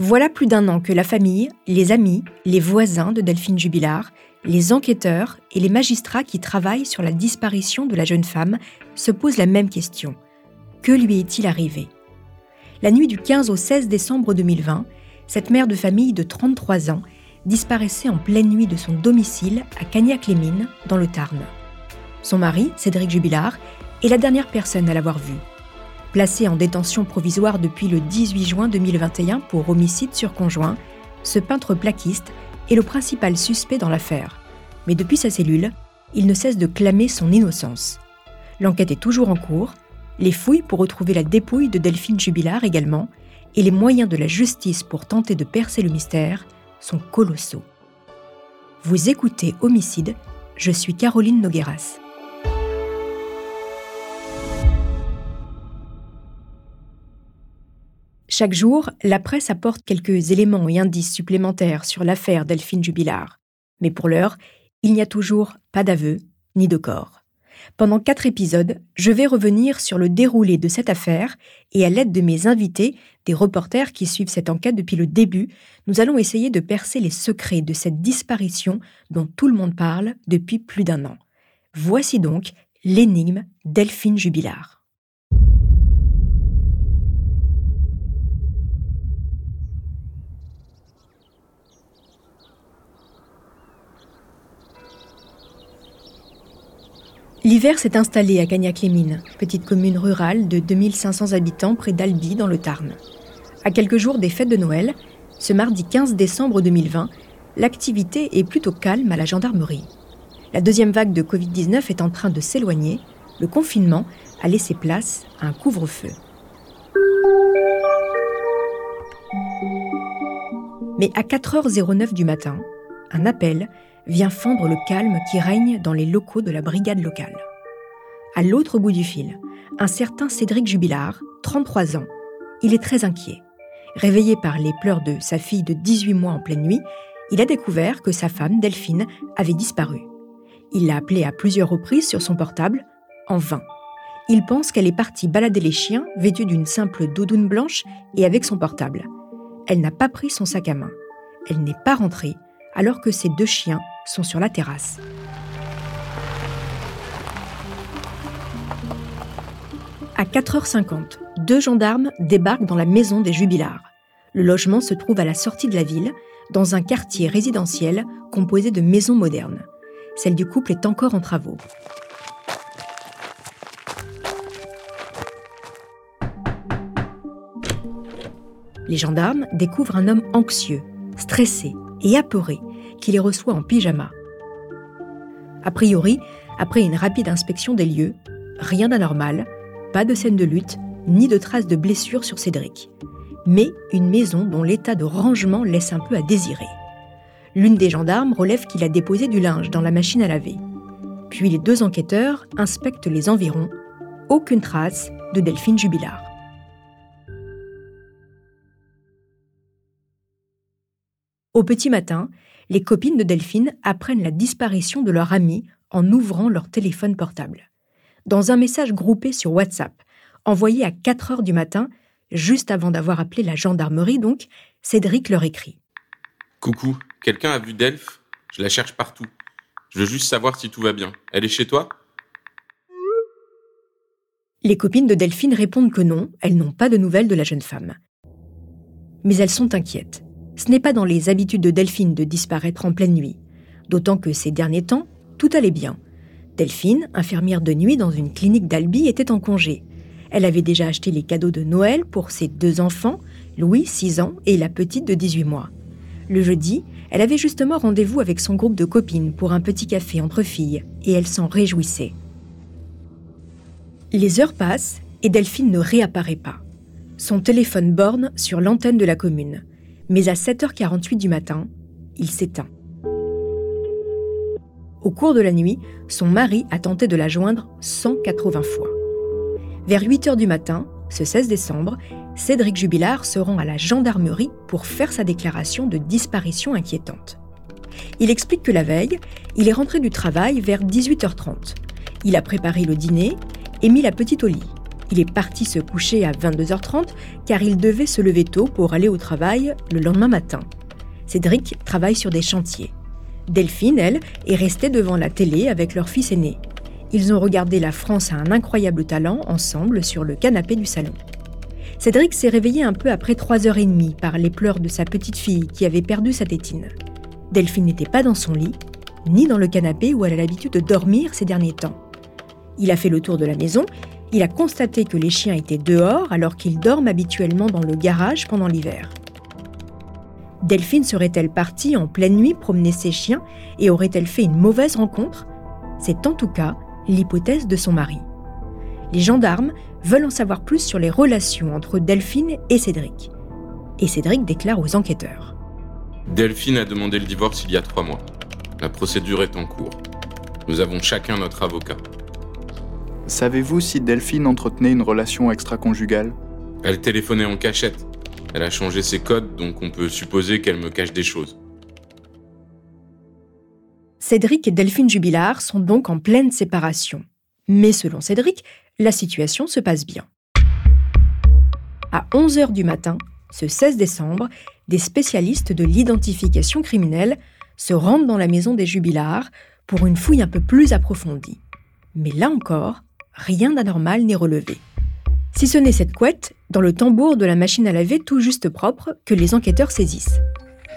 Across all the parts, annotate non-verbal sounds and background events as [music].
Voilà plus d'un an que la famille, les amis, les voisins de Delphine Jubilard, les enquêteurs et les magistrats qui travaillent sur la disparition de la jeune femme se posent la même question. Que lui est-il arrivé? La nuit du 15 au 16 décembre 2020, cette mère de famille de 33 ans disparaissait en pleine nuit de son domicile à Cagnac-les-Mines, dans le Tarn. Son mari, Cédric Jubilard, est la dernière personne à l'avoir vue. Placé en détention provisoire depuis le 18 juin 2021 pour homicide sur conjoint, ce peintre plaquiste est le principal suspect dans l'affaire. Mais depuis sa cellule, il ne cesse de clamer son innocence. L'enquête est toujours en cours, les fouilles pour retrouver la dépouille de Delphine Jubilard également, et les moyens de la justice pour tenter de percer le mystère sont colossaux. Vous écoutez Homicide, je suis Caroline Nogueras. Chaque jour, la presse apporte quelques éléments et indices supplémentaires sur l'affaire Delphine Jubilard. Mais pour l'heure, il n'y a toujours pas d'aveu ni de corps. Pendant quatre épisodes, je vais revenir sur le déroulé de cette affaire et à l'aide de mes invités, des reporters qui suivent cette enquête depuis le début, nous allons essayer de percer les secrets de cette disparition dont tout le monde parle depuis plus d'un an. Voici donc l'énigme Delphine Jubilard. L'hiver s'est installé à Cagnac-les-Mines, petite commune rurale de 2500 habitants près d'Albi dans le Tarn. À quelques jours des fêtes de Noël, ce mardi 15 décembre 2020, l'activité est plutôt calme à la gendarmerie. La deuxième vague de Covid-19 est en train de s'éloigner, le confinement a laissé place à un couvre-feu. Mais à 4h09 du matin, un appel vient fendre le calme qui règne dans les locaux de la brigade locale. À l'autre bout du fil, un certain Cédric Jubilard, 33 ans. Il est très inquiet. Réveillé par les pleurs de sa fille de 18 mois en pleine nuit, il a découvert que sa femme, Delphine, avait disparu. Il l'a appelée à plusieurs reprises sur son portable, en vain. Il pense qu'elle est partie balader les chiens, vêtue d'une simple doudoune blanche et avec son portable. Elle n'a pas pris son sac à main. Elle n'est pas rentrée, alors que ses deux chiens sont sur la terrasse. À 4h50, deux gendarmes débarquent dans la maison des jubilards. Le logement se trouve à la sortie de la ville, dans un quartier résidentiel composé de maisons modernes. Celle du couple est encore en travaux. Les gendarmes découvrent un homme anxieux, stressé et apeuré qui les reçoit en pyjama. A priori, après une rapide inspection des lieux, rien d'anormal, pas de scène de lutte, ni de traces de blessures sur Cédric. Mais une maison dont l'état de rangement laisse un peu à désirer. L'une des gendarmes relève qu'il a déposé du linge dans la machine à laver. Puis les deux enquêteurs inspectent les environs. Aucune trace de Delphine Jubilard. Au petit matin, les copines de Delphine apprennent la disparition de leur amie en ouvrant leur téléphone portable. Dans un message groupé sur WhatsApp, envoyé à 4 heures du matin, juste avant d'avoir appelé la gendarmerie donc, Cédric leur écrit. Coucou, quelqu'un a vu Delph? Je la cherche partout. Je veux juste savoir si tout va bien. Elle est chez toi? Les copines de Delphine répondent que non, elles n'ont pas de nouvelles de la jeune femme. Mais elles sont inquiètes. Ce n'est pas dans les habitudes de Delphine de disparaître en pleine nuit, d'autant que ces derniers temps, tout allait bien. Delphine, infirmière de nuit dans une clinique d'Albi, était en congé. Elle avait déjà acheté les cadeaux de Noël pour ses deux enfants, Louis, 6 ans, et la petite de 18 mois. Le jeudi, elle avait justement rendez-vous avec son groupe de copines pour un petit café entre filles, et elle s'en réjouissait. Les heures passent et Delphine ne réapparaît pas. Son téléphone borne sur l'antenne de la commune mais à 7h48 du matin, il s'éteint. Au cours de la nuit, son mari a tenté de la joindre 180 fois. Vers 8h du matin, ce 16 décembre, Cédric Jubilard se rend à la gendarmerie pour faire sa déclaration de disparition inquiétante. Il explique que la veille, il est rentré du travail vers 18h30. Il a préparé le dîner et mis la petite au lit. Il est parti se coucher à 22h30 car il devait se lever tôt pour aller au travail le lendemain matin. Cédric travaille sur des chantiers. Delphine, elle, est restée devant la télé avec leur fils aîné. Ils ont regardé La France à un incroyable talent ensemble sur le canapé du salon. Cédric s'est réveillé un peu après 3h30 par les pleurs de sa petite fille qui avait perdu sa tétine. Delphine n'était pas dans son lit, ni dans le canapé où elle a l'habitude de dormir ces derniers temps. Il a fait le tour de la maison, il a constaté que les chiens étaient dehors alors qu'ils dorment habituellement dans le garage pendant l'hiver. Delphine serait-elle partie en pleine nuit promener ses chiens et aurait-elle fait une mauvaise rencontre? C'est en tout cas l'hypothèse de son mari. Les gendarmes veulent en savoir plus sur les relations entre Delphine et Cédric. Et Cédric déclare aux enquêteurs. Delphine a demandé le divorce il y a trois mois. La procédure est en cours. Nous avons chacun notre avocat. Savez-vous si Delphine entretenait une relation extra-conjugale? Elle téléphonait en cachette. Elle a changé ses codes, donc on peut supposer qu'elle me cache des choses. Cédric et Delphine Jubilard sont donc en pleine séparation. Mais selon Cédric, la situation se passe bien. À 11h du matin, ce 16 décembre, des spécialistes de l'identification criminelle se rendent dans la maison des Jubilars pour une fouille un peu plus approfondie. Mais là encore, rien d'anormal n'est relevé. Si ce n'est cette couette, dans le tambour de la machine à laver tout juste propre, que les enquêteurs saisissent.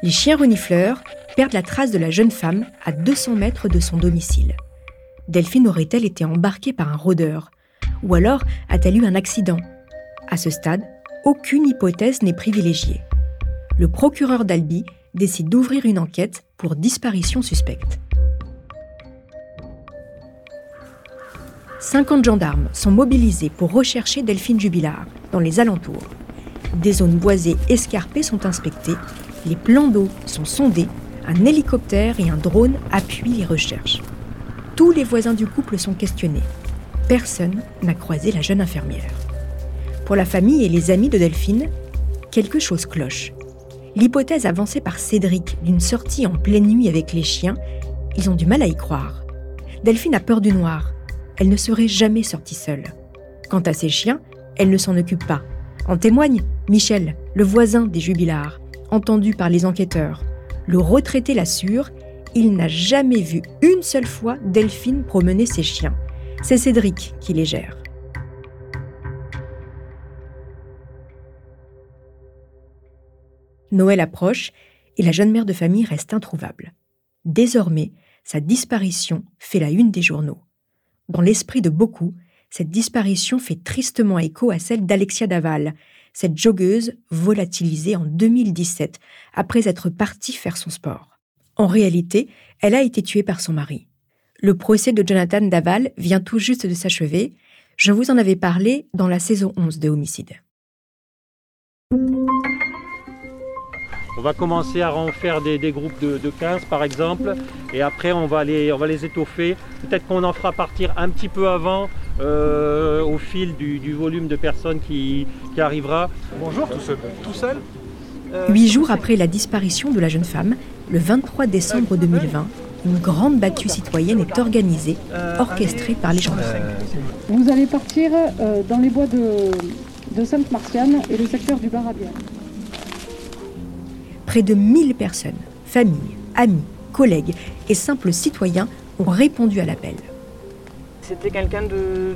Les chiens renifleurs perdent la trace de la jeune femme à 200 mètres de son domicile. Delphine aurait-elle été embarquée par un rôdeur? Ou alors a-t-elle eu un accident? À ce stade, aucune hypothèse n'est privilégiée. Le procureur d'Albi décide d'ouvrir une enquête pour disparition suspecte. 50 gendarmes sont mobilisés pour rechercher Delphine Jubilard dans les alentours. Des zones boisées escarpées sont inspectées, les plans d'eau sont sondés, un hélicoptère et un drone appuient les recherches. Tous les voisins du couple sont questionnés. Personne n'a croisé la jeune infirmière. Pour la famille et les amis de Delphine, quelque chose cloche. L'hypothèse avancée par Cédric d'une sortie en pleine nuit avec les chiens, ils ont du mal à y croire. Delphine a peur du noir, elle ne serait jamais sortie seule. Quant à ses chiens, elle ne s'en occupe pas. En témoigne Michel, le voisin des jubilars, entendu par les enquêteurs. Le retraité l'assure, il n'a jamais vu une seule fois Delphine promener ses chiens. C'est Cédric qui les gère. Noël approche et la jeune mère de famille reste introuvable. Désormais, sa disparition fait la une des journaux. Dans l'esprit de beaucoup, cette disparition fait tristement écho à celle d'Alexia Daval, cette joggeuse volatilisée en 2017 après être partie faire son sport. En réalité, elle a été tuée par son mari. Le procès de Jonathan Daval vient tout juste de s'achever. Je vous en avais parlé dans la saison 11 de Homicide. On va commencer à en faire des, groupes de, 15 par exemple, et après on va les, on va les étoffer. Peut-être qu'on en fera partir un petit peu avant, euh, au fil du, volume de personnes qui, arrivera. Bonjour, tout seul. Tout seul euh, Huit jours après la disparition de la jeune femme, le 23 décembre 2020, une grande battue citoyenne est organisée, orchestrée par les gendarmes. Vous allez partir euh, dans les bois de, Sainte-Martiane et le secteur du Barabia. Près de 1000 personnes, familles, amis, collègues et simples citoyens ont répondu à l'appel. C'était quelqu'un de,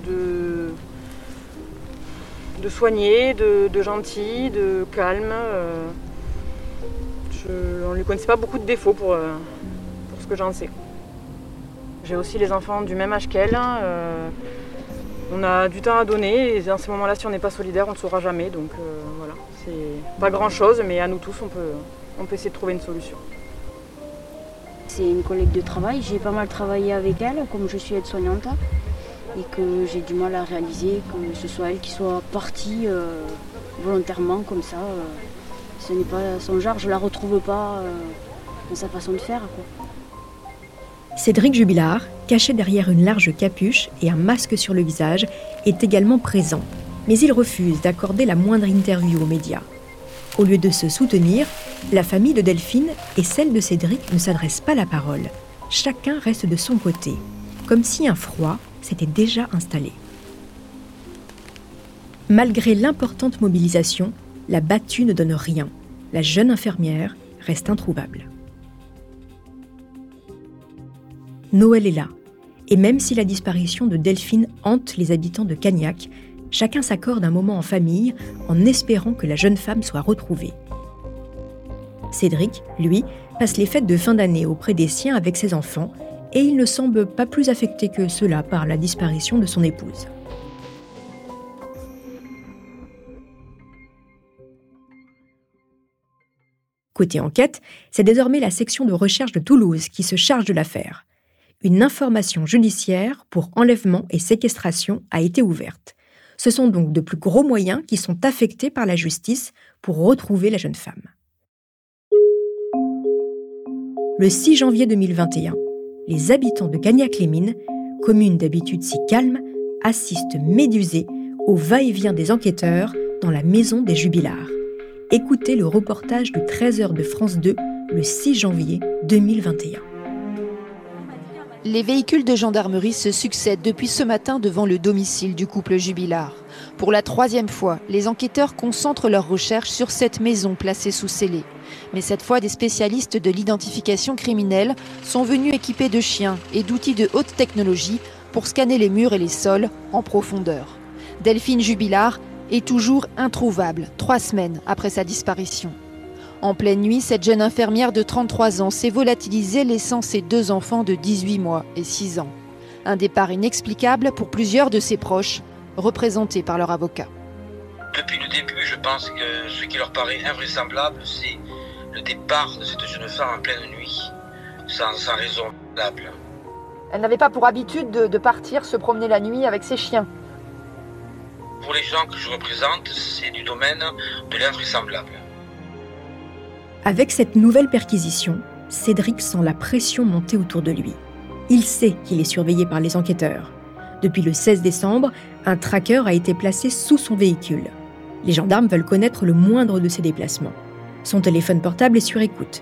soigné, de, gentil, de calme. Euh, on ne lui connaissait pas beaucoup de défauts pour, euh, pour ce que j'en sais. J'ai aussi les enfants du même âge qu'elle. Hein, euh, on a du temps à donner et dans ces moments-là, si on n'est pas solidaire, on ne saura jamais. Donc voilà, c'est pas grand-chose, mais à nous tous, on peut, on peut essayer de trouver une solution. C'est une collègue de travail, j'ai pas mal travaillé avec elle, comme je suis aide-soignante, et que j'ai du mal à réaliser que ce soit elle qui soit partie euh, volontairement comme ça. Euh, ce n'est pas son genre, je la retrouve pas euh, dans sa façon de faire. Cédric Jubilard, caché derrière une large capuche et un masque sur le visage, est également présent, mais il refuse d'accorder la moindre interview aux médias. Au lieu de se soutenir, la famille de Delphine et celle de Cédric ne s'adressent pas la parole. Chacun reste de son côté, comme si un froid s'était déjà installé. Malgré l'importante mobilisation, la battue ne donne rien. La jeune infirmière reste introuvable. Noël est là, et même si la disparition de Delphine hante les habitants de Cagnac, chacun s'accorde un moment en famille en espérant que la jeune femme soit retrouvée. Cédric, lui, passe les fêtes de fin d'année auprès des siens avec ses enfants, et il ne semble pas plus affecté que cela par la disparition de son épouse. Côté enquête, c'est désormais la section de recherche de Toulouse qui se charge de l'affaire. Une information judiciaire pour enlèvement et séquestration a été ouverte. Ce sont donc de plus gros moyens qui sont affectés par la justice pour retrouver la jeune femme. Le 6 janvier 2021, les habitants de Gagnac-les-Mines, commune d'habitude si calme, assistent médusés au va-et-vient des enquêteurs dans la maison des jubilars. Écoutez le reportage du 13h de France 2 le 6 janvier 2021. Les véhicules de gendarmerie se succèdent depuis ce matin devant le domicile du couple jubilar. Pour la troisième fois, les enquêteurs concentrent leurs recherches sur cette maison placée sous scellé. Mais cette fois, des spécialistes de l'identification criminelle sont venus équipés de chiens et d'outils de haute technologie pour scanner les murs et les sols en profondeur. Delphine Jubilard est toujours introuvable, trois semaines après sa disparition. En pleine nuit, cette jeune infirmière de 33 ans s'est volatilisée, laissant ses deux enfants de 18 mois et 6 ans. Un départ inexplicable pour plusieurs de ses proches, représentés par leur avocat. Depuis le début, je pense que ce qui leur paraît invraisemblable, c'est le départ de cette jeune femme en pleine nuit, sans, raison valable. Elle n'avait pas pour habitude de partir se promener la nuit avec ses chiens pour les gens que je représente, c'est du domaine de l'invraisemblable. Avec cette nouvelle perquisition, Cédric sent la pression monter autour de lui. Il sait qu'il est surveillé par les enquêteurs. Depuis le 16 décembre, un tracker a été placé sous son véhicule. Les gendarmes veulent connaître le moindre de ses déplacements. Son téléphone portable est sur écoute.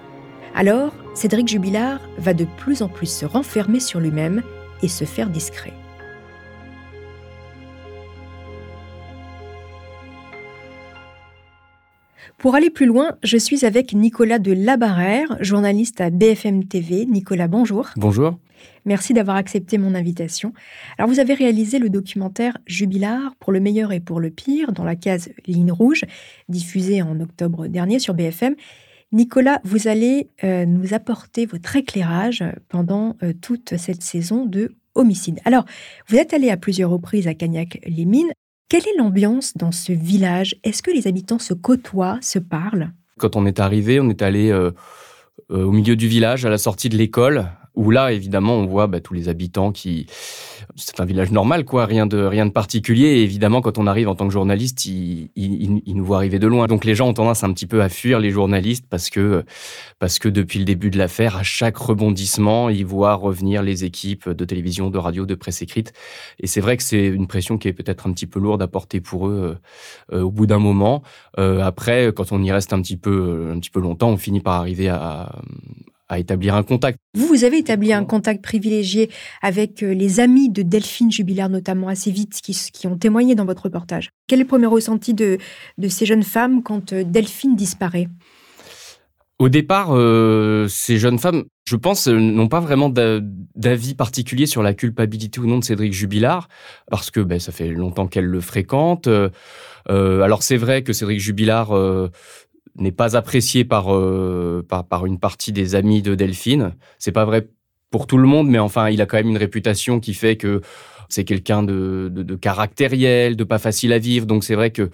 Alors, Cédric Jubilard va de plus en plus se renfermer sur lui-même et se faire discret. Pour aller plus loin, je suis avec Nicolas de Labarère, journaliste à BFM TV. Nicolas, bonjour. Bonjour. Merci d'avoir accepté mon invitation. Alors, vous avez réalisé le documentaire Jubilard pour le meilleur et pour le pire dans la case Ligne Rouge, diffusé en octobre dernier sur BFM. Nicolas, vous allez euh, nous apporter votre éclairage pendant euh, toute cette saison de homicide. Alors, vous êtes allé à plusieurs reprises à Cagnac-les-Mines. Quelle est l'ambiance dans ce village? Est-ce que les habitants se côtoient, se parlent? Quand on est arrivé, on est allé euh, euh, au milieu du village, à la sortie de l'école, où là, évidemment, on voit bah, tous les habitants qui... C'est un village normal, quoi, rien de, rien de particulier. Et évidemment, quand on arrive en tant que journaliste, ils, nous voient arriver de loin. Donc les gens ont tendance un petit peu à fuir les journalistes parce que, parce que depuis le début de l'affaire, à chaque rebondissement, ils voient revenir les équipes de télévision, de radio, de presse écrite. Et c'est vrai que c'est une pression qui est peut-être un petit peu lourde à porter pour eux euh, au bout d'un moment. Euh, après, quand on y reste un petit peu, un petit peu longtemps, on finit par arriver à, à établir un contact. Vous, vous avez établi un contact privilégié avec euh, les amis de Delphine Jubilaire, notamment assez vite, qui, qui ont témoigné dans votre reportage. Quel est le premier ressenti de, de ces jeunes femmes quand euh, Delphine disparaît? Au départ, euh, ces jeunes femmes, je pense, n'ont pas vraiment d'avis particulier sur la culpabilité ou non de Cédric Jubilard, parce que ben, ça fait longtemps qu'elles le fréquentent. alors c'est vrai que Cédric Jubilard n'est pas apprécié euh, par, par, une partie des amis de Delphine. C'est pas vrai pour tout le monde, mais enfin, il a quand même une réputation qui fait que c'est quelqu'un de, de, caractériel, de pas facile à vivre. Donc c'est vrai que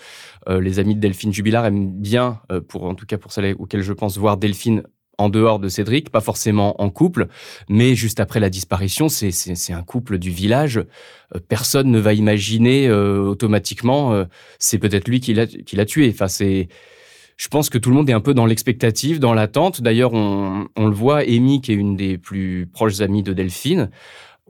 euh, les amis de Delphine Jubilard aiment bien, euh, pour en tout cas pour celles auxquelles je pense, voir Delphine en dehors de Cédric, pas forcément en couple, mais juste après la disparition, c'est un couple du village. personne ne va imaginer automatiquement, c'est peut-être lui qui l'a tué. Enfin, c'est je pense que tout le monde est un peu dans l'expectative, dans l'attente. D'ailleurs, on, le voit, Amy, qui est une des plus proches amies de Delphine,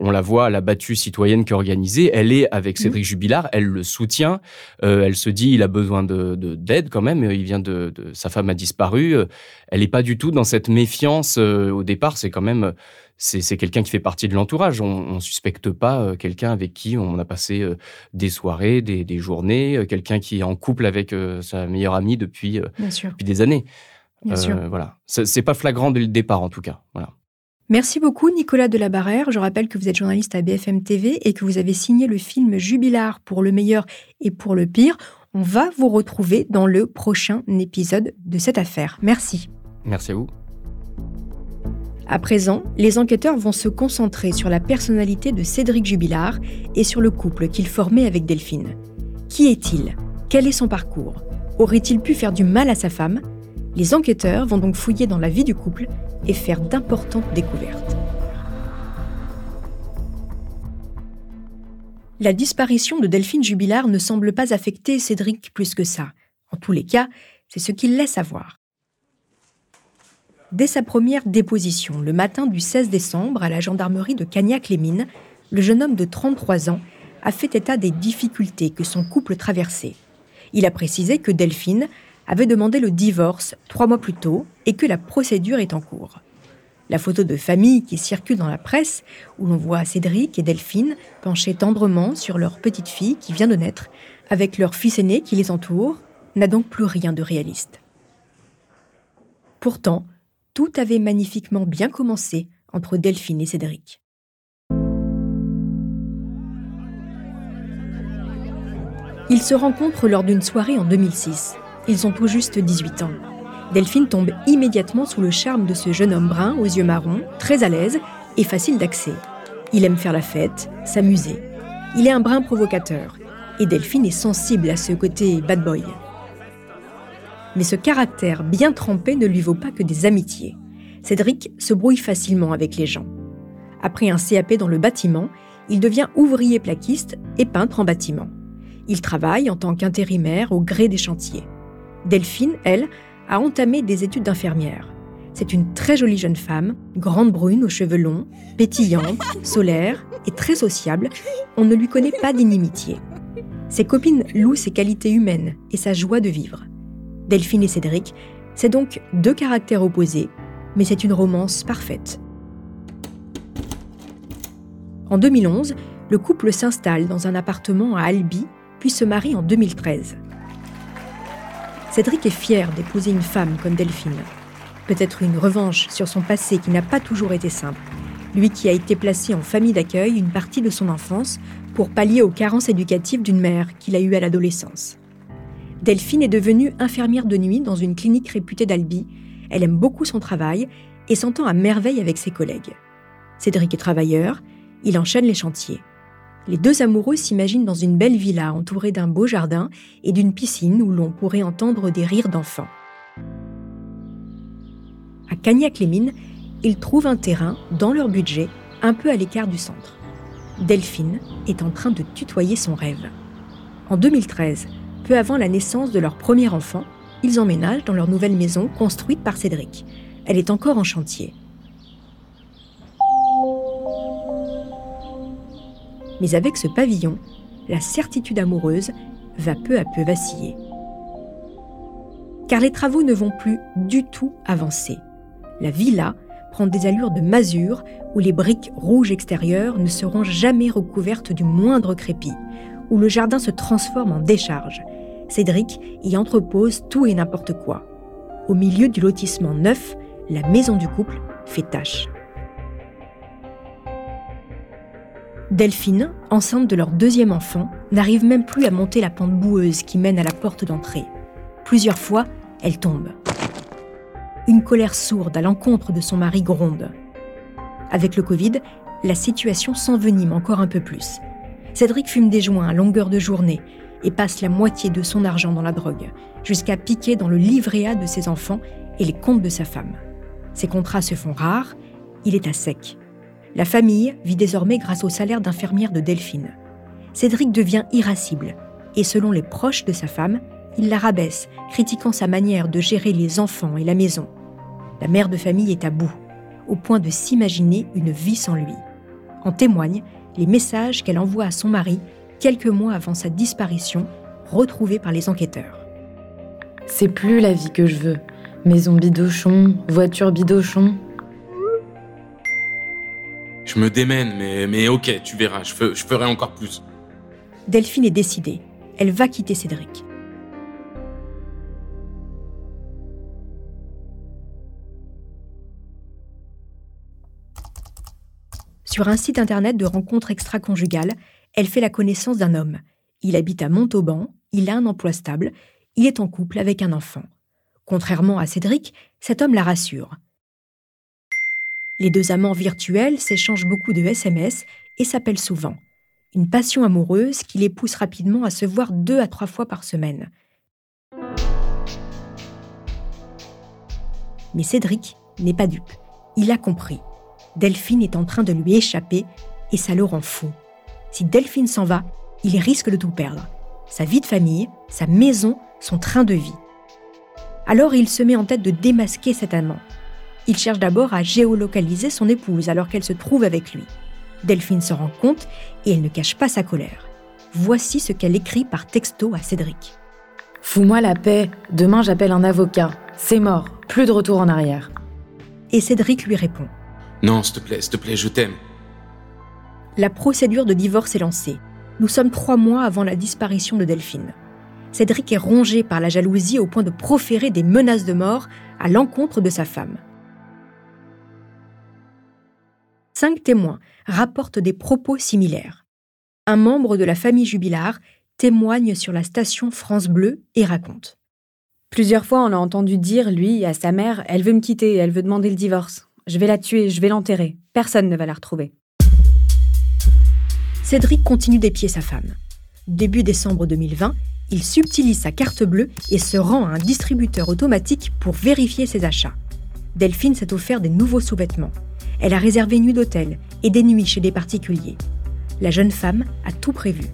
on la voit à la battue citoyenne qui est organisée. Elle est avec mmh. Cédric Jubilard, elle le soutient. Euh, elle se dit, il a besoin de d'aide quand même. Il vient de, sa femme a disparu. Elle n'est pas du tout dans cette méfiance euh, au départ. C'est quand même c'est quelqu'un qui fait partie de l'entourage. On, ne suspecte pas euh, quelqu'un avec qui on a passé des soirées, des, journées, quelqu'un qui est en couple avec sa meilleure amie depuis, depuis des années. Bien sûr. Voilà, c'est pas flagrant dès le départ en tout cas. Voilà. Merci beaucoup Nicolas Delabarrère. Je rappelle que vous êtes journaliste à BFM TV et que vous avez signé le film Jubilard pour le meilleur et pour le pire. On va vous retrouver dans le prochain épisode de cette affaire. Merci. Merci à vous. À présent, les enquêteurs vont se concentrer sur la personnalité de Cédric Jubilard et sur le couple qu'il formait avec Delphine. Qui est-il? Quel est son parcours? Aurait-il pu faire du mal à sa femme? Les enquêteurs vont donc fouiller dans la vie du couple et faire d'importantes découvertes. La disparition de Delphine Jubilard ne semble pas affecter Cédric plus que ça. En tous les cas, c'est ce qu'il laisse savoir. Dès sa première déposition, le matin du 16 décembre, à la gendarmerie de Cagnac-les-Mines, le jeune homme de 33 ans a fait état des difficultés que son couple traversait. Il a précisé que Delphine avait demandé le divorce trois mois plus tôt et que la procédure est en cours. La photo de famille qui circule dans la presse, où l'on voit Cédric et Delphine penchés tendrement sur leur petite fille qui vient de naître, avec leur fils aîné qui les entoure, n'a donc plus rien de réaliste. Pourtant, tout avait magnifiquement bien commencé entre Delphine et Cédric. Ils se rencontrent lors d'une soirée en 2006. Ils ont tout juste 18 ans. Delphine tombe immédiatement sous le charme de ce jeune homme brun aux yeux marrons, très à l'aise et facile d'accès. Il aime faire la fête, s'amuser. Il est un brin provocateur et Delphine est sensible à ce côté bad boy. Mais ce caractère bien trempé ne lui vaut pas que des amitiés. Cédric se brouille facilement avec les gens. Après un CAP dans le bâtiment, il devient ouvrier plaquiste et peintre en bâtiment. Il travaille en tant qu'intérimaire au gré des chantiers. Delphine, elle, a entamé des études d'infirmière. C'est une très jolie jeune femme, grande brune aux cheveux longs, pétillante, [laughs] solaire et très sociable. On ne lui connaît pas d'inimitié. Ses copines louent ses qualités humaines et sa joie de vivre. Delphine et Cédric, c'est donc deux caractères opposés, mais c'est une romance parfaite. En 2011, le couple s'installe dans un appartement à Albi, puis se marie en 2013. Cédric est fier d'épouser une femme comme Delphine. Peut-être une revanche sur son passé qui n'a pas toujours été simple. Lui qui a été placé en famille d'accueil une partie de son enfance pour pallier aux carences éducatives d'une mère qu'il a eue à l'adolescence. Delphine est devenue infirmière de nuit dans une clinique réputée d'Albi. Elle aime beaucoup son travail et s'entend à merveille avec ses collègues. Cédric est travailleur, il enchaîne les chantiers. Les deux amoureux s'imaginent dans une belle villa entourée d'un beau jardin et d'une piscine où l'on pourrait entendre des rires d'enfants. À Cagnac-les-Mines, ils trouvent un terrain, dans leur budget, un peu à l'écart du centre. Delphine est en train de tutoyer son rêve. En 2013, peu avant la naissance de leur premier enfant, ils emménagent dans leur nouvelle maison construite par Cédric. Elle est encore en chantier. Mais avec ce pavillon, la certitude amoureuse va peu à peu vaciller. Car les travaux ne vont plus du tout avancer. La villa prend des allures de masure où les briques rouges extérieures ne seront jamais recouvertes du moindre crépi, où le jardin se transforme en décharge. Cédric y entrepose tout et n'importe quoi. Au milieu du lotissement neuf, la maison du couple fait tâche. Delphine, enceinte de leur deuxième enfant, n'arrive même plus à monter la pente boueuse qui mène à la porte d'entrée. Plusieurs fois, elle tombe. Une colère sourde à l'encontre de son mari gronde. Avec le Covid, la situation s'envenime encore un peu plus. Cédric fume des joints à longueur de journée et passe la moitié de son argent dans la drogue, jusqu'à piquer dans le livret A de ses enfants et les comptes de sa femme. Ses contrats se font rares, il est à sec. La famille vit désormais grâce au salaire d'infirmière de Delphine. Cédric devient irascible et selon les proches de sa femme, il la rabaisse, critiquant sa manière de gérer les enfants et la maison. La mère de famille est à bout, au point de s'imaginer une vie sans lui. En témoignent les messages qu'elle envoie à son mari quelques mois avant sa disparition, retrouvée par les enquêteurs. C'est plus la vie que je veux. Maison bidochon, voiture bidochon. Je me démène, mais, ok, tu verras, je, je ferai encore plus. Delphine est décidée. Elle va quitter Cédric. Sur un site internet de rencontres extra-conjugales, elle fait la connaissance d'un homme. Il habite à Montauban, il a un emploi stable, il est en couple avec un enfant. Contrairement à Cédric, cet homme la rassure. Les deux amants virtuels s'échangent beaucoup de SMS et s'appellent souvent. Une passion amoureuse qui les pousse rapidement à se voir deux à trois fois par semaine. Mais Cédric n'est pas dupe. Il a compris. Delphine est en train de lui échapper et ça le rend fou. Si Delphine s'en va, il risque de tout perdre. Sa vie de famille, sa maison, son train de vie. Alors il se met en tête de démasquer cet amant. Il cherche d'abord à géolocaliser son épouse alors qu'elle se trouve avec lui. Delphine se rend compte et elle ne cache pas sa colère. Voici ce qu'elle écrit par texto à Cédric. Fous-moi la paix, demain j'appelle un avocat. C'est mort, plus de retour en arrière. Et Cédric lui répond. Non, s'il te plaît, s'il te plaît, je t'aime. La procédure de divorce est lancée. Nous sommes trois mois avant la disparition de Delphine. Cédric est rongé par la jalousie au point de proférer des menaces de mort à l'encontre de sa femme. Cinq témoins rapportent des propos similaires. Un membre de la famille Jubilard témoigne sur la station France Bleu et raconte. Plusieurs fois, on l'a entendu dire, lui, à sa mère, elle veut me quitter, elle veut demander le divorce. Je vais la tuer, je vais l'enterrer. Personne ne va la retrouver. Cédric continue d'épier sa femme. Début décembre 2020, il subtilise sa carte bleue et se rend à un distributeur automatique pour vérifier ses achats. Delphine s'est offert des nouveaux sous-vêtements. Elle a réservé une nuit d'hôtel et des nuits chez des particuliers. La jeune femme a tout prévu.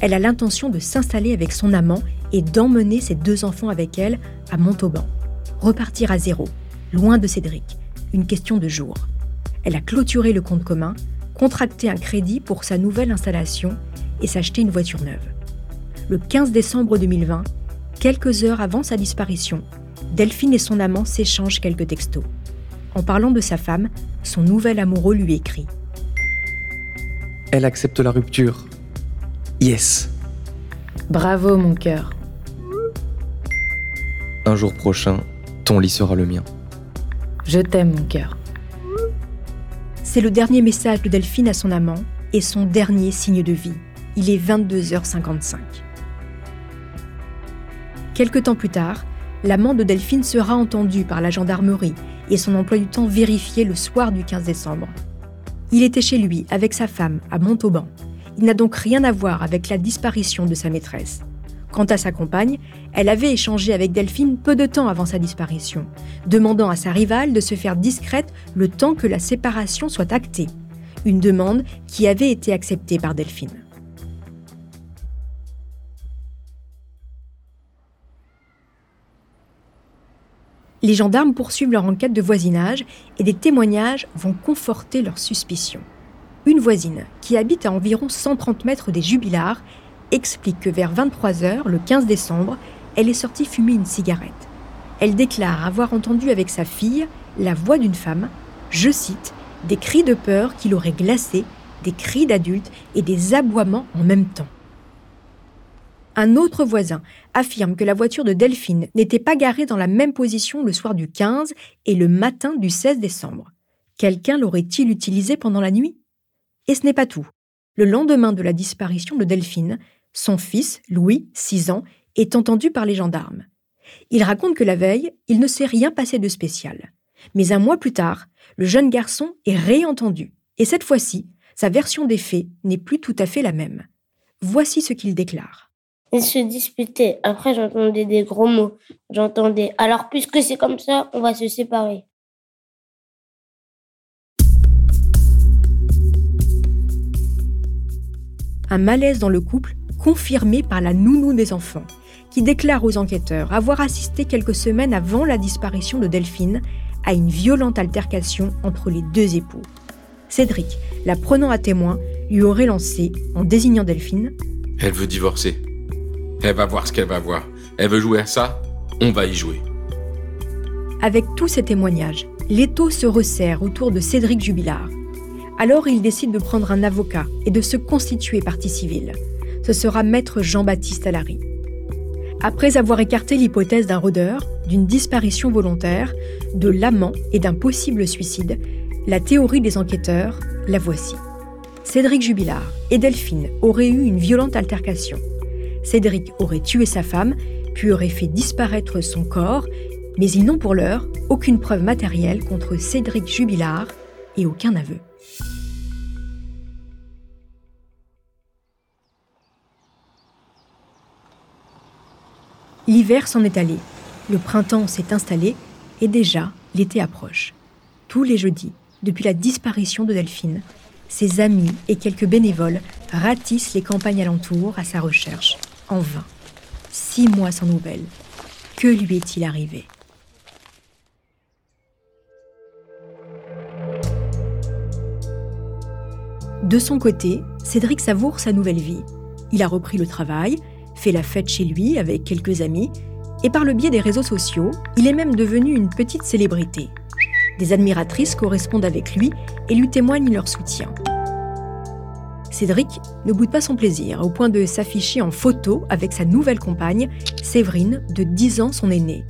Elle a l'intention de s'installer avec son amant et d'emmener ses deux enfants avec elle à Montauban. Repartir à zéro, loin de Cédric. Une question de jours. Elle a clôturé le compte commun, contracté un crédit pour sa nouvelle installation et s'acheter une voiture neuve. Le 15 décembre 2020, quelques heures avant sa disparition, Delphine et son amant s'échangent quelques textos. En parlant de sa femme, son nouvel amoureux lui écrit Elle accepte la rupture. Yes. Bravo mon cœur. Un jour prochain, ton lit sera le mien. Je t'aime mon cœur. C'est le dernier message de Delphine à son amant et son dernier signe de vie. Il est 22h55. Quelque temps plus tard, l'amant de Delphine sera entendu par la gendarmerie et son emploi du temps vérifié le soir du 15 décembre. Il était chez lui avec sa femme à Montauban. Il n'a donc rien à voir avec la disparition de sa maîtresse. Quant à sa compagne, elle avait échangé avec Delphine peu de temps avant sa disparition, demandant à sa rivale de se faire discrète le temps que la séparation soit actée. Une demande qui avait été acceptée par Delphine. Les gendarmes poursuivent leur enquête de voisinage et des témoignages vont conforter leurs suspicions. Une voisine, qui habite à environ 130 mètres des jubilars, explique que vers 23h, le 15 décembre, elle est sortie fumer une cigarette. Elle déclare avoir entendu avec sa fille la voix d'une femme, je cite, des cris de peur qui l'auraient glacée, des cris d'adultes et des aboiements en même temps. Un autre voisin affirme que la voiture de Delphine n'était pas garée dans la même position le soir du 15 et le matin du 16 décembre. Quelqu'un l'aurait-il utilisée pendant la nuit? Et ce n'est pas tout. Le lendemain de la disparition de Delphine, son fils, Louis, 6 ans, est entendu par les gendarmes. Il raconte que la veille, il ne s'est rien passé de spécial. Mais un mois plus tard, le jeune garçon est réentendu. Et cette fois-ci, sa version des faits n'est plus tout à fait la même. Voici ce qu'il déclare. Ils se disputaient. Après, j'entendais des gros mots. J'entendais Alors, puisque c'est comme ça, on va se séparer. Un malaise dans le couple confirmé par la nounou des enfants, qui déclare aux enquêteurs avoir assisté quelques semaines avant la disparition de Delphine à une violente altercation entre les deux époux. Cédric, la prenant à témoin, lui aurait lancé, en désignant Delphine Elle veut divorcer. Elle va voir ce qu'elle va voir. Elle veut jouer à ça On va y jouer. Avec tous ces témoignages, l'étau se resserre autour de Cédric Jubilard. Alors il décide de prendre un avocat et de se constituer partie civile. Ce sera maître Jean-Baptiste Allary. Après avoir écarté l'hypothèse d'un rôdeur, d'une disparition volontaire, de l'amant et d'un possible suicide, la théorie des enquêteurs, la voici. Cédric Jubilard et Delphine auraient eu une violente altercation. Cédric aurait tué sa femme, puis aurait fait disparaître son corps, mais ils n'ont pour l'heure aucune preuve matérielle contre Cédric Jubilard et aucun aveu. L'hiver s'en est allé, le printemps s'est installé et déjà l'été approche. Tous les jeudis, depuis la disparition de Delphine, ses amis et quelques bénévoles ratissent les campagnes alentours à sa recherche, en vain. Six mois sans nouvelles. Que lui est-il arrivé? De son côté, Cédric savoure sa nouvelle vie. Il a repris le travail, fait la fête chez lui avec quelques amis, et par le biais des réseaux sociaux, il est même devenu une petite célébrité. Des admiratrices correspondent avec lui et lui témoignent leur soutien. Cédric ne boude pas son plaisir au point de s'afficher en photo avec sa nouvelle compagne, Séverine, de 10 ans son aînée.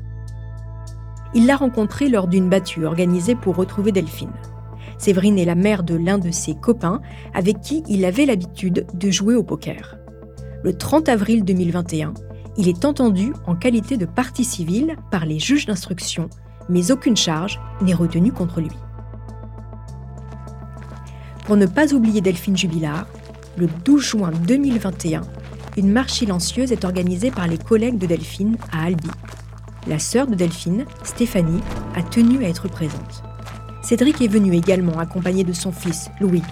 Il l'a rencontrée lors d'une battue organisée pour retrouver Delphine. Séverine est la mère de l'un de ses copains avec qui il avait l'habitude de jouer au poker le 30 avril 2021, il est entendu en qualité de partie civile par les juges d'instruction, mais aucune charge n'est retenue contre lui. Pour ne pas oublier Delphine Jubilard, le 12 juin 2021, une marche silencieuse est organisée par les collègues de Delphine à Albi. La sœur de Delphine, Stéphanie, a tenu à être présente. Cédric est venu également accompagné de son fils, Louis.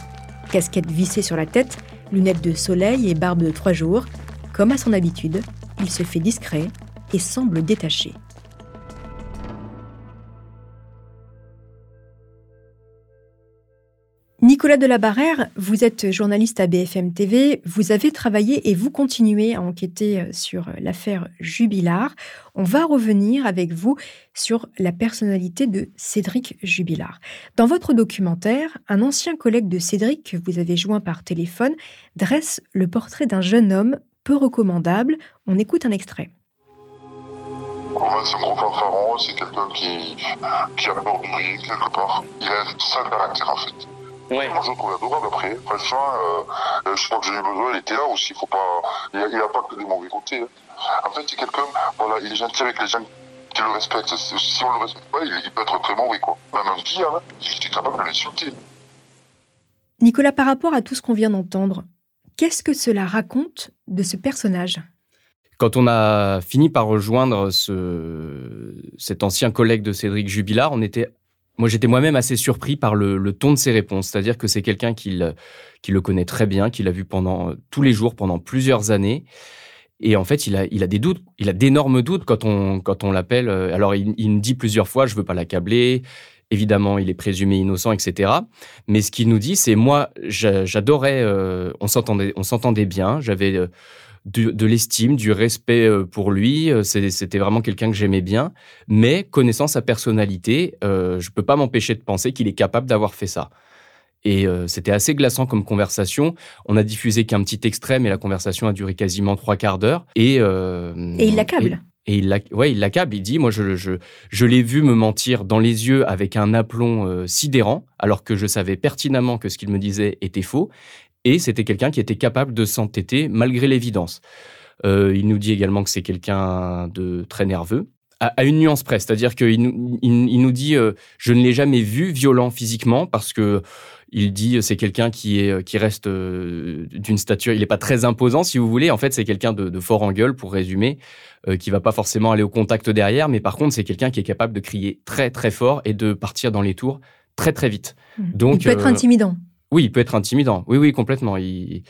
Casquette vissée sur la tête, lunettes de soleil et barbe de trois jours, comme à son habitude, il se fait discret et semble détaché. Nicolas Delabarrère, vous êtes journaliste à BFM TV, vous avez travaillé et vous continuez à enquêter euh, sur euh, l'affaire Jubilard. On va revenir avec vous sur la personnalité de Cédric Jubilard. Dans votre documentaire, un ancien collègue de Cédric que vous avez joint par téléphone dresse le portrait d'un jeune homme peu recommandable. On écoute un extrait. c'est un gros fanfaron, c'est quelqu'un qui, qui a peur de rien quelque part. Il a un sale caractère en fait. Ouais. Moi, je le trouve adorable après. Franchement, euh, euh, je crois que j'ai eu besoin, il était là aussi. Faut pas, il n'a a pas que des mauvais côtés. Hein. En fait, c'est quelqu'un, voilà, il est gentil avec les gens qui le respectent. Si on le respecte pas, il, peut être très mauvais, quoi. Même un pire, hein, il est capable de l'insulter. Nicolas, par rapport à tout ce qu'on vient d'entendre, qu'est-ce que cela raconte de ce personnage? Quand on a fini par rejoindre ce, cet ancien collègue de Cédric Jubilard, on était moi, j'étais moi-même assez surpris par le, ton de ses réponses. C'est-à-dire que c'est quelqu'un qui, qui, le connaît très bien, qui l'a vu pendant tous les jours, pendant plusieurs années. Et en fait, il a, il a des doutes, il a d'énormes doutes quand on, quand on l'appelle. Alors, il, il, me dit plusieurs fois, je veux pas l'accabler. Évidemment, il est présumé innocent, etc. Mais ce qu'il nous dit, c'est moi, j'adorais, euh, on s'entendait, on s'entendait bien. J'avais euh, de, l'estime, du respect euh, pour lui. Euh, c'était vraiment quelqu'un que j'aimais bien. Mais connaissant sa personnalité, euh, je ne peux pas m'empêcher de penser qu'il est capable d'avoir fait ça. Et c'était assez glaçant comme conversation. On a diffusé qu'un petit extrait, mais la conversation a duré quasiment trois quarts d'heure. Et, et il l'accable. Et il, ouais, il l'accable. Il dit, moi, je, je, je l'ai vu me mentir dans les yeux avec un aplomb sidérant, alors que je savais pertinemment que ce qu'il me disait était faux. Et c'était quelqu'un qui était capable de s'entêter malgré l'évidence. Euh, il nous dit également que c'est quelqu'un de très nerveux, à, une nuance près, c'est-à-dire qu'il nous, il, nous dit euh, je ne l'ai jamais vu violent physiquement parce que il dit c'est quelqu'un qui est qui reste euh, d'une stature, il n'est pas très imposant si vous voulez. En fait, c'est quelqu'un de, fort en gueule pour résumer, qui va pas forcément aller au contact derrière, mais par contre c'est quelqu'un qui est capable de crier très très fort et de partir dans les tours très très vite. Mmh. Donc il peut être intimidant. Oui, il peut être intimidant. Oui, oui, complètement. Il,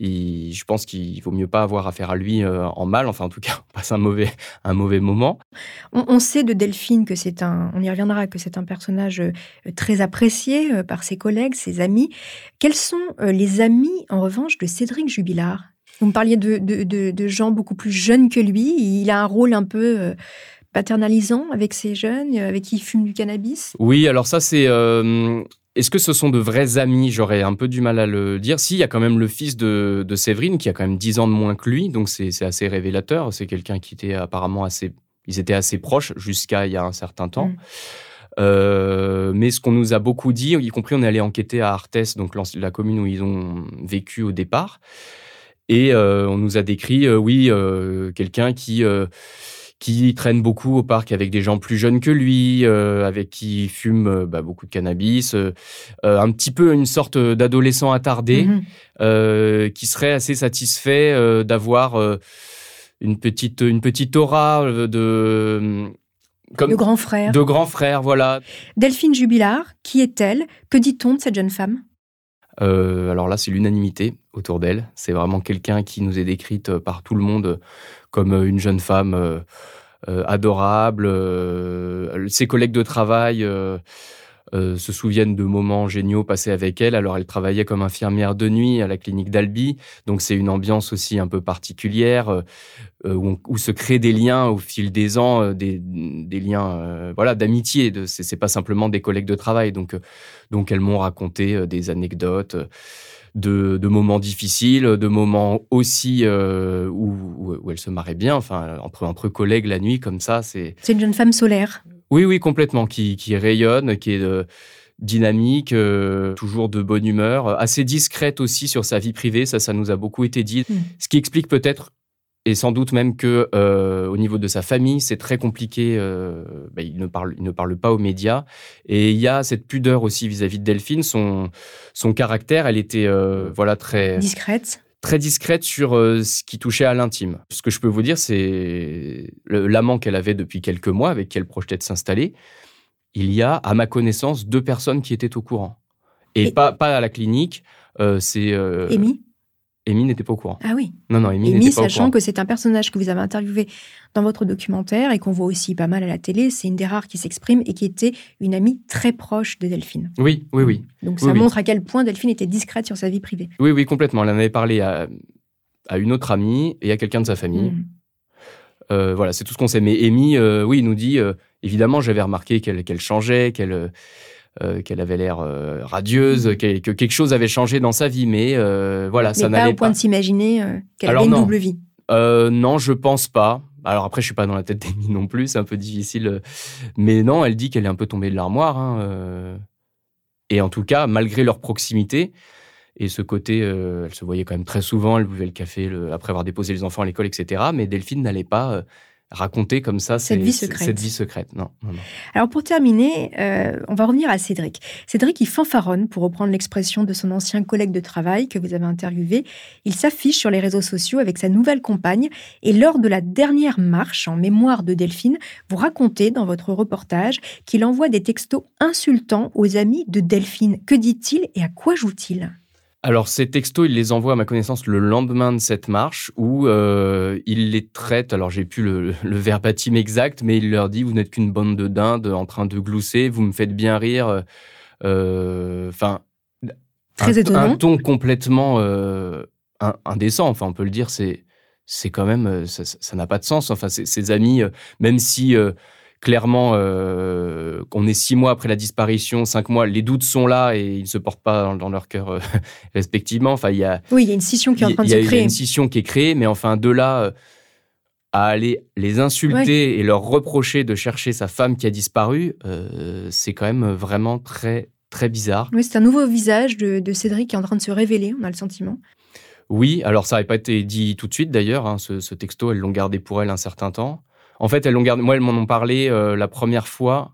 je pense qu'il vaut mieux pas avoir affaire à lui euh, en mal. Enfin, en tout cas, on [laughs] passe un mauvais, un mauvais moment. On, sait de Delphine que c'est un, on y reviendra, que c'est un personnage euh, très apprécié euh, par ses collègues, ses amis. Quels sont les amis, en revanche, de Cédric Jubilard? Vous me parliez de, de, gens beaucoup plus jeunes que lui. Il a un rôle un peu paternalisant avec ces jeunes, avec qui il fume du cannabis? Oui, alors ça, c'est. Est-ce que ce sont de vrais amis? J'aurais un peu du mal à le dire. Si, il y a quand même le fils de, Séverine qui a quand même 10 ans de moins que lui, donc c'est assez révélateur. C'est quelqu'un qui était apparemment assez. Ils étaient assez proches jusqu'à il y a un certain temps. Mm. Euh, mais ce qu'on nous a beaucoup dit, y compris on est allé enquêter à Arthès, donc la commune où ils ont vécu au départ, et euh, on nous a décrit, euh, oui, quelqu'un qui qui traîne beaucoup au parc avec des gens plus jeunes que lui, euh, avec qui fume euh, bah, beaucoup de cannabis, euh, un petit peu une sorte d'adolescent attardé, mhm. qui serait assez satisfait d'avoir une petite une petite aura de comme de grand frère. De grand frère, voilà. Delphine Jubilard, qui est-elle? Que dit-on de cette jeune femme? Alors là, c'est l'unanimité autour d'elle. C'est vraiment quelqu'un qui nous est décrite par tout le monde comme euh, une jeune femme euh, euh, adorable. ses collègues de travail se souviennent de moments géniaux passés avec elle. Alors, elle travaillait comme infirmière de nuit à la clinique d'Albi. Donc, c'est une ambiance aussi un peu particulière où, se créent des liens au fil des ans, des, liens voilà, d'amitié. De, c'est, pas simplement des collègues de travail. Donc, donc elles m'ont raconté des anecdotes de, moments difficiles, de moments aussi euh, où, elle se marrait bien, enfin, entre, entre collègues la nuit, comme ça. C'est C'est une jeune femme solaire. Oui, oui, complètement, qui, qui rayonne, qui est euh, dynamique, euh, toujours de bonne humeur, assez discrète aussi sur sa vie privée, ça, ça nous a beaucoup été dit. Hmm. Ce qui explique peut-être et sans doute même que euh, au niveau de sa famille, c'est très compliqué. Euh, bah, il ne parle, il ne parle pas aux médias, et il y a cette pudeur aussi vis-à-vis de Delphine. Son son caractère, elle était euh, voilà très discrète. Très discrète sur ce qui touchait à l'intime. Ce que je peux vous dire, c'est l'amant qu'elle avait depuis quelques mois, avec qui elle projetait de s'installer. Il y a, à ma connaissance, deux personnes qui étaient au courant. Et, Pas, pas à la clinique. c'est. Amy? Amy n'était pas au courant. Ah oui. Non, non, Amy, n'était pas au sachant que c'est un personnage que vous avez interviewé dans votre documentaire et qu'on voit aussi pas mal à la télé, c'est une des rares qui s'exprime et qui était une amie très proche de Delphine. Oui, oui, oui. Donc ça montre à quel point Delphine était discrète sur sa vie privée. Oui, oui, complètement. Elle en avait parlé à, à une autre amie et à quelqu'un de sa famille. Mm. Euh, voilà, c'est tout ce qu'on sait. Mais Amy, euh, oui, nous dit, euh, évidemment, j'avais remarqué qu'elle changeait, qu'elle euh, qu'elle avait l'air euh, radieuse, mm. que quelque chose avait changé dans sa vie, mais euh, voilà, ça n'allait pas. au point de s'imaginer qu'elle avait une double vie. non, je pense pas. Alors après, je suis pas dans la tête d'Amy non plus, c'est un peu difficile. Mais non, elle dit qu'elle est un peu tombée de l'armoire. Hein, et en tout cas, malgré leur proximité, et ce côté, elle se voyait quand même très souvent, elle buvait le café après avoir déposé les enfants à l'école, etc. Mais Delphine n'allait pas raconter comme ça cette vie secrète. Cette vie secrète. Non, Alors pour terminer, euh, on va revenir à Cédric. Cédric, il fanfaronne, pour reprendre l'expression de son ancien collègue de travail que vous avez interviewé. Il s'affiche sur les réseaux sociaux avec sa nouvelle compagne. Et lors de la dernière marche en mémoire de Delphine, vous racontez dans votre reportage qu'il envoie des textos insultants aux amis de Delphine. Que dit-il et à quoi joue-t-il? Alors, ces textos, il les envoie à ma connaissance le lendemain de cette marche où euh, il les traite. Alors, j'ai plus le, le, verbatim exact, mais il leur dit Vous n'êtes qu'une bande de dindes en train de glousser, vous me faites bien rire. Euh, enfin, un, un, ton complètement euh, indécent. Enfin, on peut le dire, c'est c'est quand même ça n'a pas de sens. Enfin, ses amis, même si clairement, euh, on est six mois après la disparition, cinq mois, les doutes sont là et ils ne se portent pas dans, leur cœur euh, [laughs] respectivement. Enfin, il y a, oui, il y a une scission qui est en train de se créer. Il y a une scission qui est créée, mais enfin, de là euh, à aller les insulter et leur reprocher de chercher sa femme qui a disparu, c'est quand même vraiment très, très bizarre. Oui, c'est un nouveau visage de, Cédric qui est en train de se révéler, on a le sentiment. Oui, alors ça n'avait pas été dit tout de suite d'ailleurs, hein, ce, ce, texto, elles l'ont gardé pour elle un certain temps. En fait, elles l'ont gardé. Moi, elles m'en ont parlé euh, la première fois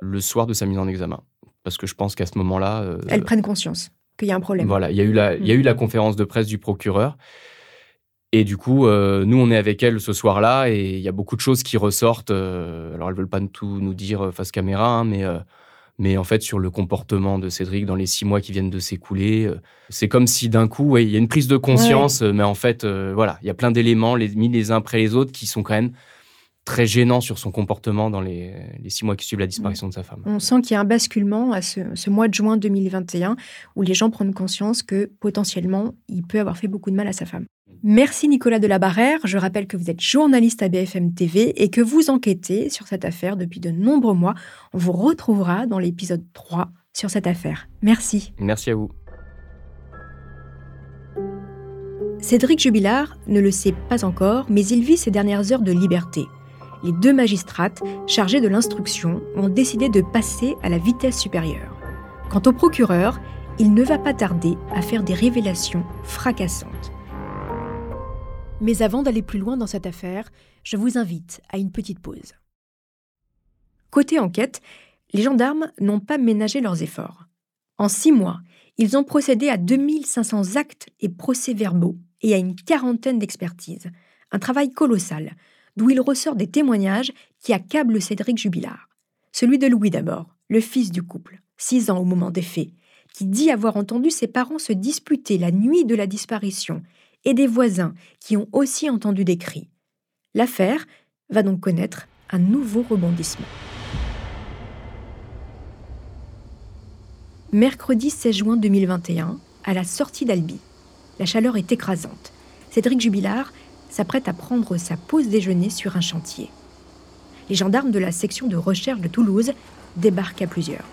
le soir de sa mise en examen, parce que je pense qu'à ce moment-là, euh, elles prennent conscience qu'il y a un problème. Voilà, il y a eu la, il y a eu la mm. conférence de presse du procureur. Et du coup, euh, nous, on est avec elles ce soir-là et il y a beaucoup de choses qui ressortent. alors, elles veulent pas tout nous dire face caméra, hein, mais Mais en fait, sur le comportement de Cédric dans les six mois qui viennent de s'écouler, c'est comme si d'un coup, ouais, il y a une prise de conscience, mais en fait, voilà, il y a plein d'éléments les, mis les uns après les autres qui sont quand même très gênants sur son comportement dans les, six mois qui suivent la disparition de sa femme. On sent qu'il y a un basculement à ce, ce, mois de juin 2021 où les gens prennent conscience que potentiellement, il peut avoir fait beaucoup de mal à sa femme. Merci Nicolas Delabarrère. Je rappelle que vous êtes journaliste à BFM TV et que vous enquêtez sur cette affaire depuis de nombreux mois. On vous retrouvera dans l'épisode 3 sur cette affaire. Merci. Merci à vous. Cédric Jubilard ne le sait pas encore, mais il vit ses dernières heures de liberté. Les deux magistrates chargées de l'instruction ont décidé de passer à la vitesse supérieure. Quant au procureur, il ne va pas tarder à faire des révélations fracassantes. Mais avant d'aller plus loin dans cette affaire, je vous invite à une petite pause. Côté enquête, les gendarmes n'ont pas ménagé leurs efforts. En six mois, ils ont procédé à 2500 actes et procès-verbaux et à une quarantaine d'expertises. Un travail colossal, d'où il ressort des témoignages qui accablent Cédric Jubilard. Celui de Louis d'abord, le fils du couple, six ans au moment des faits, qui dit avoir entendu ses parents se disputer la nuit de la disparition et des voisins qui ont aussi entendu des cris. L'affaire va donc connaître un nouveau rebondissement. Mercredi 16 juin 2021, à la sortie d'Albi. La chaleur est écrasante. Cédric Jubilard s'apprête à prendre sa pause déjeuner sur un chantier. Les gendarmes de la section de recherche de Toulouse débarquent à plusieurs.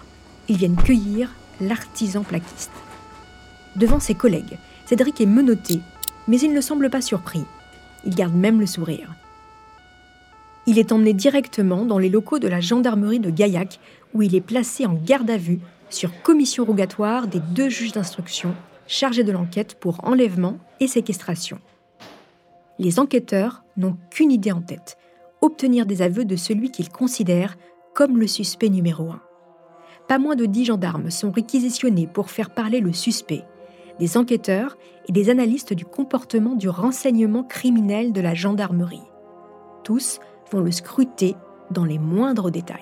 Ils viennent cueillir l'artisan plaquiste. Devant ses collègues, Cédric est menotté mais il ne semble pas surpris. Il garde même le sourire. Il est emmené directement dans les locaux de la gendarmerie de Gaillac, où il est placé en garde à vue sur commission rogatoire des deux juges d'instruction chargés de l'enquête pour enlèvement et séquestration. Les enquêteurs n'ont qu'une idée en tête, obtenir des aveux de celui qu'ils considèrent comme le suspect numéro un. Pas moins de dix gendarmes sont réquisitionnés pour faire parler le suspect, des enquêteurs et des analystes du comportement du renseignement criminel de la gendarmerie. Tous vont le scruter dans les moindres détails.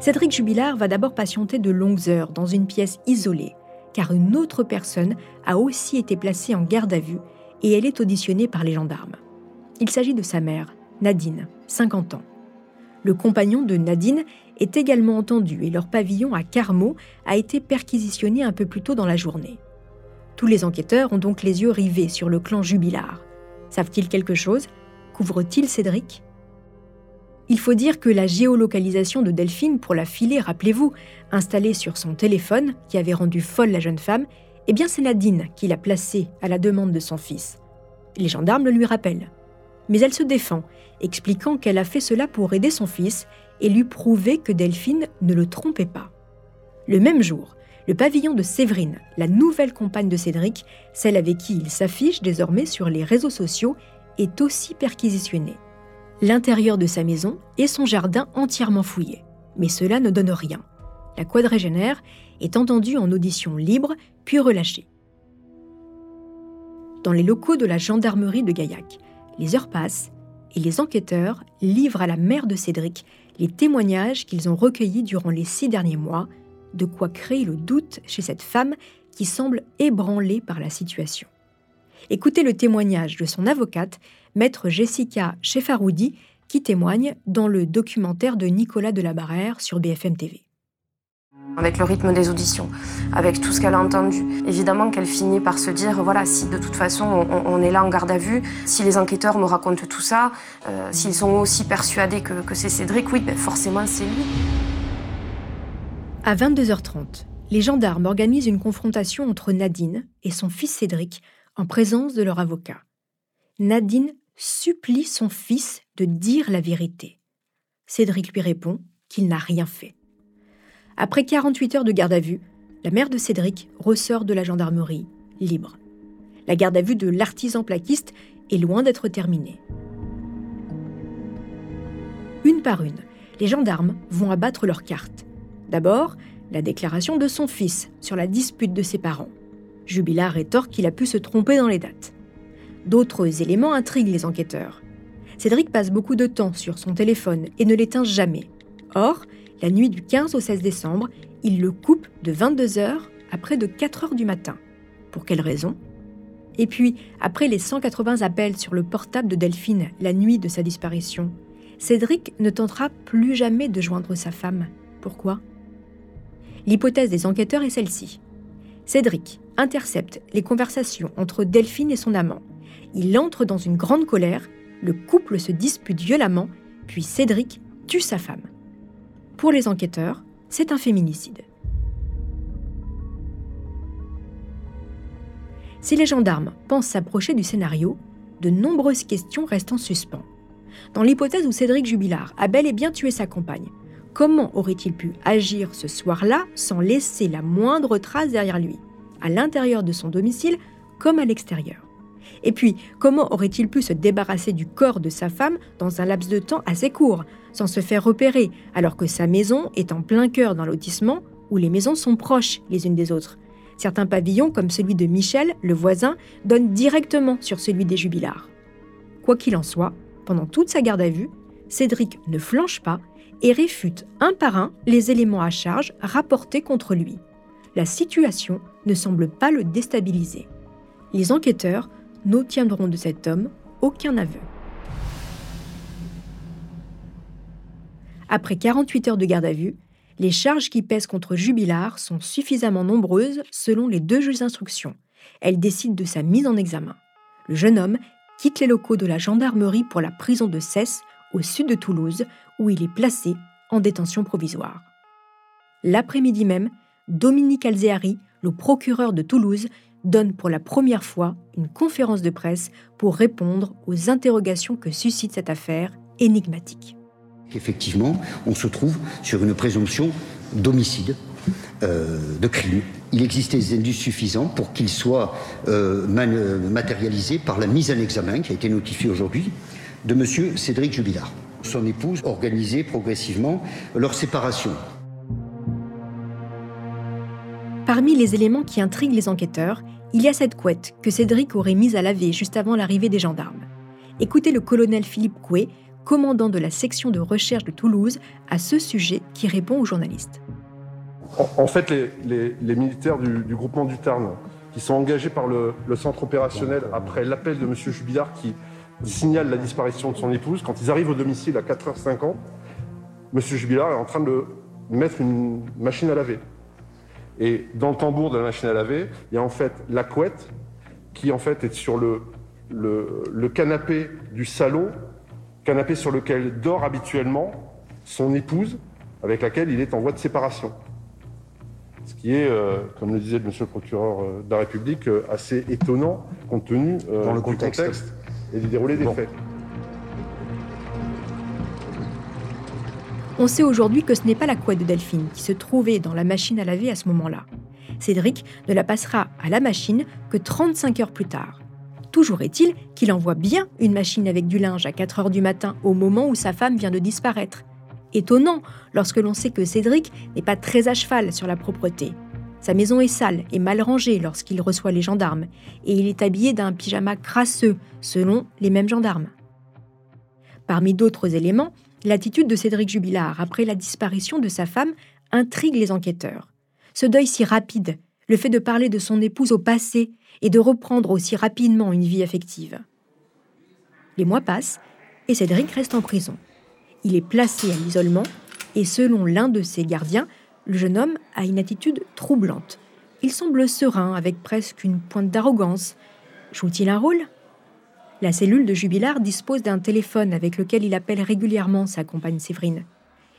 Cédric Jubilard va d'abord patienter de longues heures dans une pièce isolée, car une autre personne a aussi été placée en garde à vue et elle est auditionnée par les gendarmes. Il s'agit de sa mère, Nadine, 50 ans. Le compagnon de Nadine est également entendu et leur pavillon à Carmaux a été perquisitionné un peu plus tôt dans la journée. Tous les enquêteurs ont donc les yeux rivés sur le clan Jubilard. Savent-ils quelque chose? Couvrent-ils Cédric? Il faut dire que la géolocalisation de Delphine pour la filer, rappelez-vous, installée sur son téléphone, qui avait rendu folle la jeune femme, eh bien c'est Nadine qui l'a placée à la demande de son fils. Les gendarmes le lui rappellent. Mais elle se défend, expliquant qu'elle a fait cela pour aider son fils et lui prouver que Delphine ne le trompait pas. Le même jour, le pavillon de Séverine, la nouvelle compagne de Cédric, celle avec qui il s'affiche désormais sur les réseaux sociaux, est aussi perquisitionné. L'intérieur de sa maison et son jardin entièrement fouillés. Mais cela ne donne rien. La quadragénaire est entendue en audition libre, puis relâchée. Dans les locaux de la gendarmerie de Gaillac, les heures passent et les enquêteurs livrent à la mère de Cédric les témoignages qu'ils ont recueillis durant les six derniers mois, de quoi créer le doute chez cette femme qui semble ébranlée par la situation. Écoutez le témoignage de son avocate, maître Jessica Chefaroudi, qui témoigne dans le documentaire de Nicolas Delabarrère sur BFM TV avec le rythme des auditions, avec tout ce qu'elle a entendu. Évidemment qu'elle finit par se dire, voilà, si de toute façon on, est là en garde à vue, si les enquêteurs me racontent tout ça, euh, s'ils sont aussi persuadés que, c'est Cédric, oui, ben forcément c'est lui. À 22h30, les gendarmes organisent une confrontation entre Nadine et son fils Cédric en présence de leur avocat. Nadine supplie son fils de dire la vérité. Cédric lui répond qu'il n'a rien fait. Après 48 heures de garde à vue, la mère de Cédric ressort de la gendarmerie, libre. La garde à vue de l'artisan plaquiste est loin d'être terminée. Une par une, les gendarmes vont abattre leurs cartes. D'abord, la déclaration de son fils sur la dispute de ses parents. Jubilard rétorque qu'il a pu se tromper dans les dates. D'autres éléments intriguent les enquêteurs. Cédric passe beaucoup de temps sur son téléphone et ne l'éteint jamais. Or, la nuit du 15 au 16 décembre, il le coupe de 22h à près de 4h du matin. Pour quelle raison? Et puis, après les 180 appels sur le portable de Delphine la nuit de sa disparition, Cédric ne tentera plus jamais de joindre sa femme. Pourquoi? L'hypothèse des enquêteurs est celle-ci. Cédric intercepte les conversations entre Delphine et son amant. Il entre dans une grande colère, le couple se dispute violemment, puis Cédric tue sa femme. Pour les enquêteurs, c'est un féminicide. Si les gendarmes pensent s'approcher du scénario, de nombreuses questions restent en suspens. Dans l'hypothèse où Cédric Jubilard a bel et bien tué sa compagne, comment aurait-il pu agir ce soir-là sans laisser la moindre trace derrière lui, à l'intérieur de son domicile comme à l'extérieur Et puis, comment aurait-il pu se débarrasser du corps de sa femme dans un laps de temps assez court, sans se faire repérer, alors que sa maison est en plein cœur d'un lotissement où les maisons sont proches les unes des autres? Certains pavillons, comme celui de Michel, le voisin, donnent directement sur celui des jubilards. Quoi qu'il en soit, pendant toute sa garde à vue, Cédric ne flanche pas et réfute un par un les éléments à charge rapportés contre lui. La situation ne semble pas le déstabiliser. Les enquêteurs n'obtiendront de cet homme aucun aveu. Après 48 heures de garde à vue, les charges qui pèsent contre Jubilard sont suffisamment nombreuses selon les deux juges d'instruction. Elles décident de sa mise en examen. Le jeune homme quitte les locaux de la gendarmerie pour la prison de Cesse, au sud de Toulouse, où il est placé en détention provisoire. L'après-midi même, Dominique Alzeari, le procureur de Toulouse, donne pour la première fois une conférence de presse pour répondre aux interrogations que suscite cette affaire énigmatique. Effectivement, on se trouve sur une présomption d'homicide, euh, de crime. Il existait des indices suffisants pour qu'il soit euh, matérialisé par la mise en examen, qui a été notifiée aujourd'hui, de M. Cédric Jubilard. Son épouse organisait progressivement leur séparation. Parmi les éléments qui intriguent les enquêteurs, il y a cette couette que Cédric aurait mise à laver juste avant l'arrivée des gendarmes. Écoutez le colonel Philippe Coué, commandant de la section de recherche de Toulouse, à ce sujet qui répond aux journalistes. En, fait, les, militaires du, groupement du Tarn, qui sont engagés par le, centre opérationnel après l'appel de M. Jubilard qui signale la disparition de son épouse, quand ils arrivent au domicile à 4h50, M. Jubilard est en train de mettre une machine à laver. Et dans le tambour de la machine à laver, il y a en fait la couette qui en fait est sur le, le canapé du salon canapé sur lequel dort habituellement son épouse, avec laquelle il est en voie de séparation. Ce qui est, euh, comme le disait le monsieur le procureur euh, de la République, euh, assez étonnant compte tenu Dans le du contexte. et du déroulé des faits. On sait aujourd'hui que ce n'est pas la couette de Delphine qui se trouvait dans la machine à laver à ce moment-là. Cédric ne la passera à la machine que 35 heures plus tard. Toujours est-il qu'il envoie bien une machine avec du linge à 4 heures du matin au moment où sa femme vient de disparaître. Étonnant lorsque l'on sait que Cédric n'est pas très à cheval sur la propreté. Sa maison est sale et mal rangée lorsqu'il reçoit les gendarmes, et il est habillé d'un pyjama crasseux, selon les mêmes gendarmes. Parmi d'autres éléments, l'attitude de Cédric Jubilard après la disparition de sa femme intrigue les enquêteurs. Ce deuil si rapide, le fait de parler de son épouse au passé et de reprendre aussi rapidement une vie affective. Les mois passent et Cédric reste en prison. Il est placé à l'isolement et selon l'un de ses gardiens, le jeune homme a une attitude troublante. Il semble serein avec presque une pointe d'arrogance. Joue-t-il un rôle? La cellule de Jubilard dispose d'un téléphone avec lequel il appelle régulièrement sa compagne Séverine.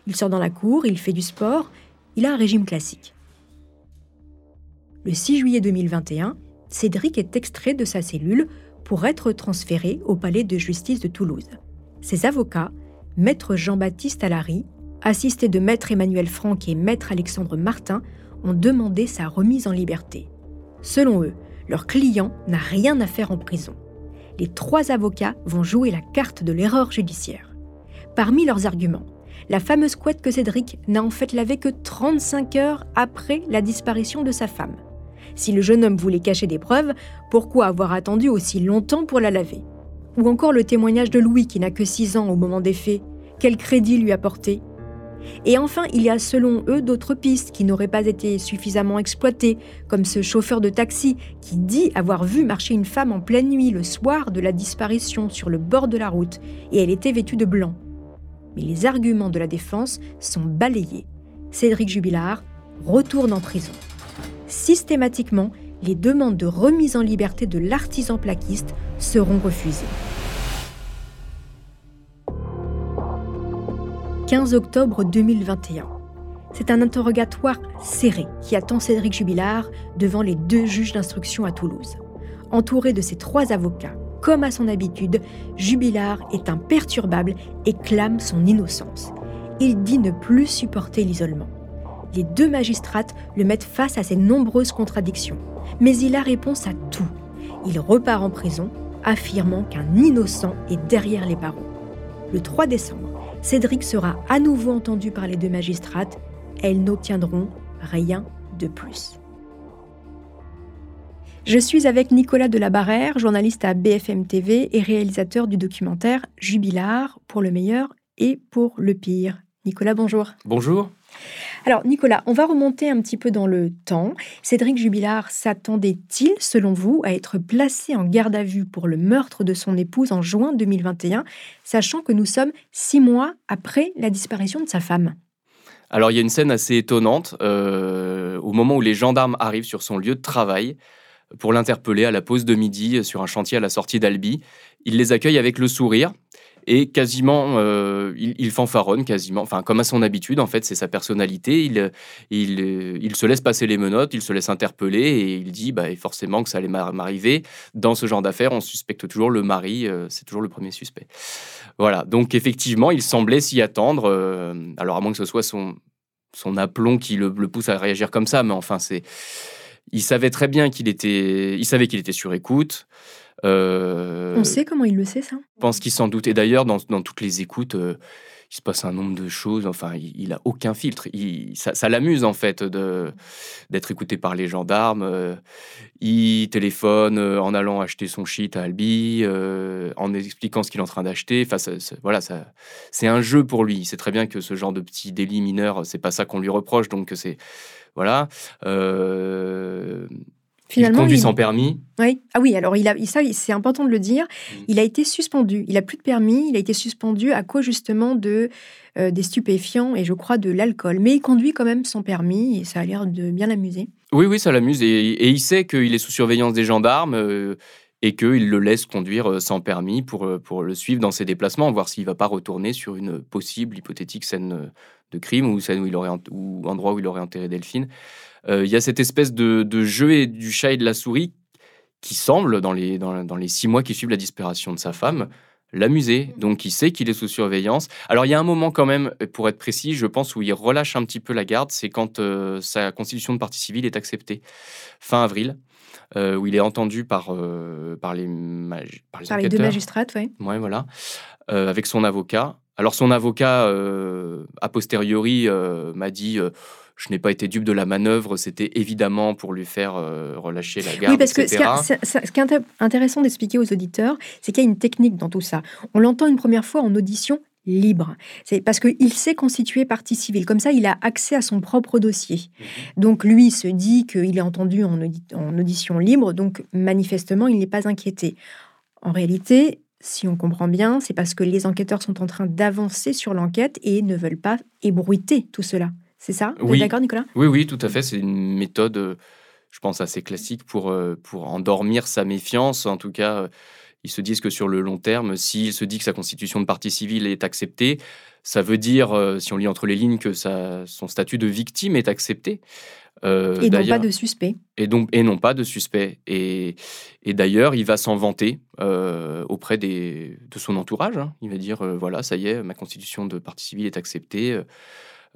Il sort dans la cour, il fait du sport, il a un régime classique. Le 6 juillet 2021, Cédric est extrait de sa cellule pour être transféré au palais de justice de Toulouse. Ses avocats, maître Jean-Baptiste Alary, assisté de maître Emmanuel Franck et maître Alexandre Martin, ont demandé sa remise en liberté. Selon eux, leur client n'a rien à faire en prison. Les trois avocats vont jouer la carte de l'erreur judiciaire. Parmi leurs arguments, la fameuse couette que Cédric n'a en fait lavé que 35 heures après la disparition de sa femme. Si le jeune homme voulait cacher des preuves, pourquoi avoir attendu aussi longtemps pour la laver? Ou encore le témoignage de Louis qui n'a que 6 ans au moment des faits. Quel crédit lui apporter? Et enfin, il y a selon eux d'autres pistes qui n'auraient pas été suffisamment exploitées, comme ce chauffeur de taxi qui dit avoir vu marcher une femme en pleine nuit le soir de la disparition sur le bord de la route, et elle était vêtue de blanc. Mais les arguments de la défense sont balayés. Cédric Jubilard retourne en prison. Systématiquement, les demandes de remise en liberté de l'artisan plaquiste seront refusées. 15 octobre 2021. C'est un interrogatoire serré qui attend Cédric Jubilard devant les deux juges d'instruction à Toulouse. Entouré de ses trois avocats, comme à son habitude, Jubilard est imperturbable et clame son innocence. Il dit ne plus supporter l'isolement. Les deux magistrates le mettent face à ses nombreuses contradictions, mais il a réponse à tout. Il repart en prison, affirmant qu'un innocent est derrière les barreaux. Le 3 décembre, Cédric sera à nouveau entendu par les deux magistrates. Elles n'obtiendront rien de plus. Je suis avec Nicolas Delabarrère, journaliste à BFM TV et réalisateur du documentaire Jubilard pour le meilleur et pour le pire. Nicolas, bonjour. Bonjour. Alors Nicolas, on va remonter un petit peu dans le temps. Cédric Jubilard s'attendait-il, selon vous, à être placé en garde à vue pour le meurtre de son épouse en juin 2021, sachant que nous sommes six mois après la disparition de sa femme? Alors il y a une scène assez étonnante euh, au moment où les gendarmes arrivent sur son lieu de travail pour l'interpeller à la pause de midi sur un chantier à la sortie d'Albi. Il les accueille avec le sourire et quasiment, euh, il, fanfaronne quasiment, enfin comme à son habitude en fait, c'est sa personnalité. Il, il, il, se laisse passer les menottes, il se laisse interpeller et il dit bah, forcément que ça allait m'arriver. Dans ce genre d'affaires, on suspecte toujours le mari, euh, c'est toujours le premier suspect. Voilà, donc effectivement, il semblait s'y attendre. Euh, alors à moins que ce soit son, son aplomb qui le, le pousse à réagir comme ça, mais enfin c'est, il savait très bien qu'il était, il savait qu'il était sur écoute. Euh, On sait comment il le sait, ça Je pense qu'il s'en doute. Et d'ailleurs, dans, toutes les écoutes, euh, il se passe un nombre de choses. Enfin, il, n'a a aucun filtre. ça, l'amuse, en fait, d'être écouté par les gendarmes. Euh, il téléphone en allant acheter son shit à Albi, en expliquant ce qu'il est en train d'acheter. Enfin, voilà, ça, c'est un jeu pour lui. C'est très bien que ce genre de petit délit mineur, c'est pas ça qu'on lui reproche. Donc, c'est. Voilà. Finalement, il conduit sans permis. Oui. Ah oui, alors il a, ça, c'est important de le dire. Mm. Il a été suspendu. Il a plus de permis. Il a été suspendu à cause justement de euh, des stupéfiants et je crois de l'alcool. Mais il conduit quand même sans permis et ça a l'air de bien l'amuser. Oui, oui, ça l'amuse et, il sait qu'il est sous surveillance des gendarmes. Euh, et qu'il le laisse conduire euh, sans permis pour, pour le suivre dans ses déplacements, voir s'il ne va pas retourner sur une possible hypothétique scène de crime ou scène où il aurait, ou endroit où il aurait enterré Delphine. Euh, il y a cette espèce de, jeu et du chat et de la souris qui semble, dans les, dans, les six mois qui suivent la disparition de sa femme, l'amuser. Donc il sait qu'il est sous surveillance. Alors il y a un moment quand même, pour être précis, je pense, où il relâche un petit peu la garde, c'est quand euh, sa constitution de partie civile est acceptée, fin avril. Euh, où il est entendu par, par les, par les, par les deux magistrates, oui. Ouais, voilà. avec son avocat. Alors son avocat, a posteriori, m'a dit je n'ai pas été dupe de la manœuvre, c'était évidemment pour lui faire euh, relâcher la garde. Oui, parce que ce qui, est, intéressant d'expliquer aux auditeurs, c'est qu'il y a une technique dans tout ça. On l'entend une première fois en audition libre. C'est parce qu'il s'est constitué partie civile. Comme ça, il a accès à son propre dossier. Mhm. Donc lui se dit qu'il est entendu en, en audition libre, donc manifestement, il n'est pas inquiété. En réalité, si on comprend bien, c'est parce que les enquêteurs sont en train d'avancer sur l'enquête et ne veulent pas ébruiter tout cela. C'est ça? Oui. d'accord, Nicolas? Oui, oui, tout à fait. C'est une méthode, euh, je pense, assez classique pour, euh, pour endormir sa méfiance. En tout cas, euh, ils se disent que sur le long terme, s'il se dit que sa constitution de partie civile est acceptée, ça veut dire, si on lit entre les lignes, que son statut de victime est accepté. et non pas de suspect. Et, donc, et non pas de suspect. Et, et d'ailleurs, il va s'en vanter auprès des, de son entourage. Hein. Il va dire, voilà, ça y est, ma constitution de partie civile est acceptée.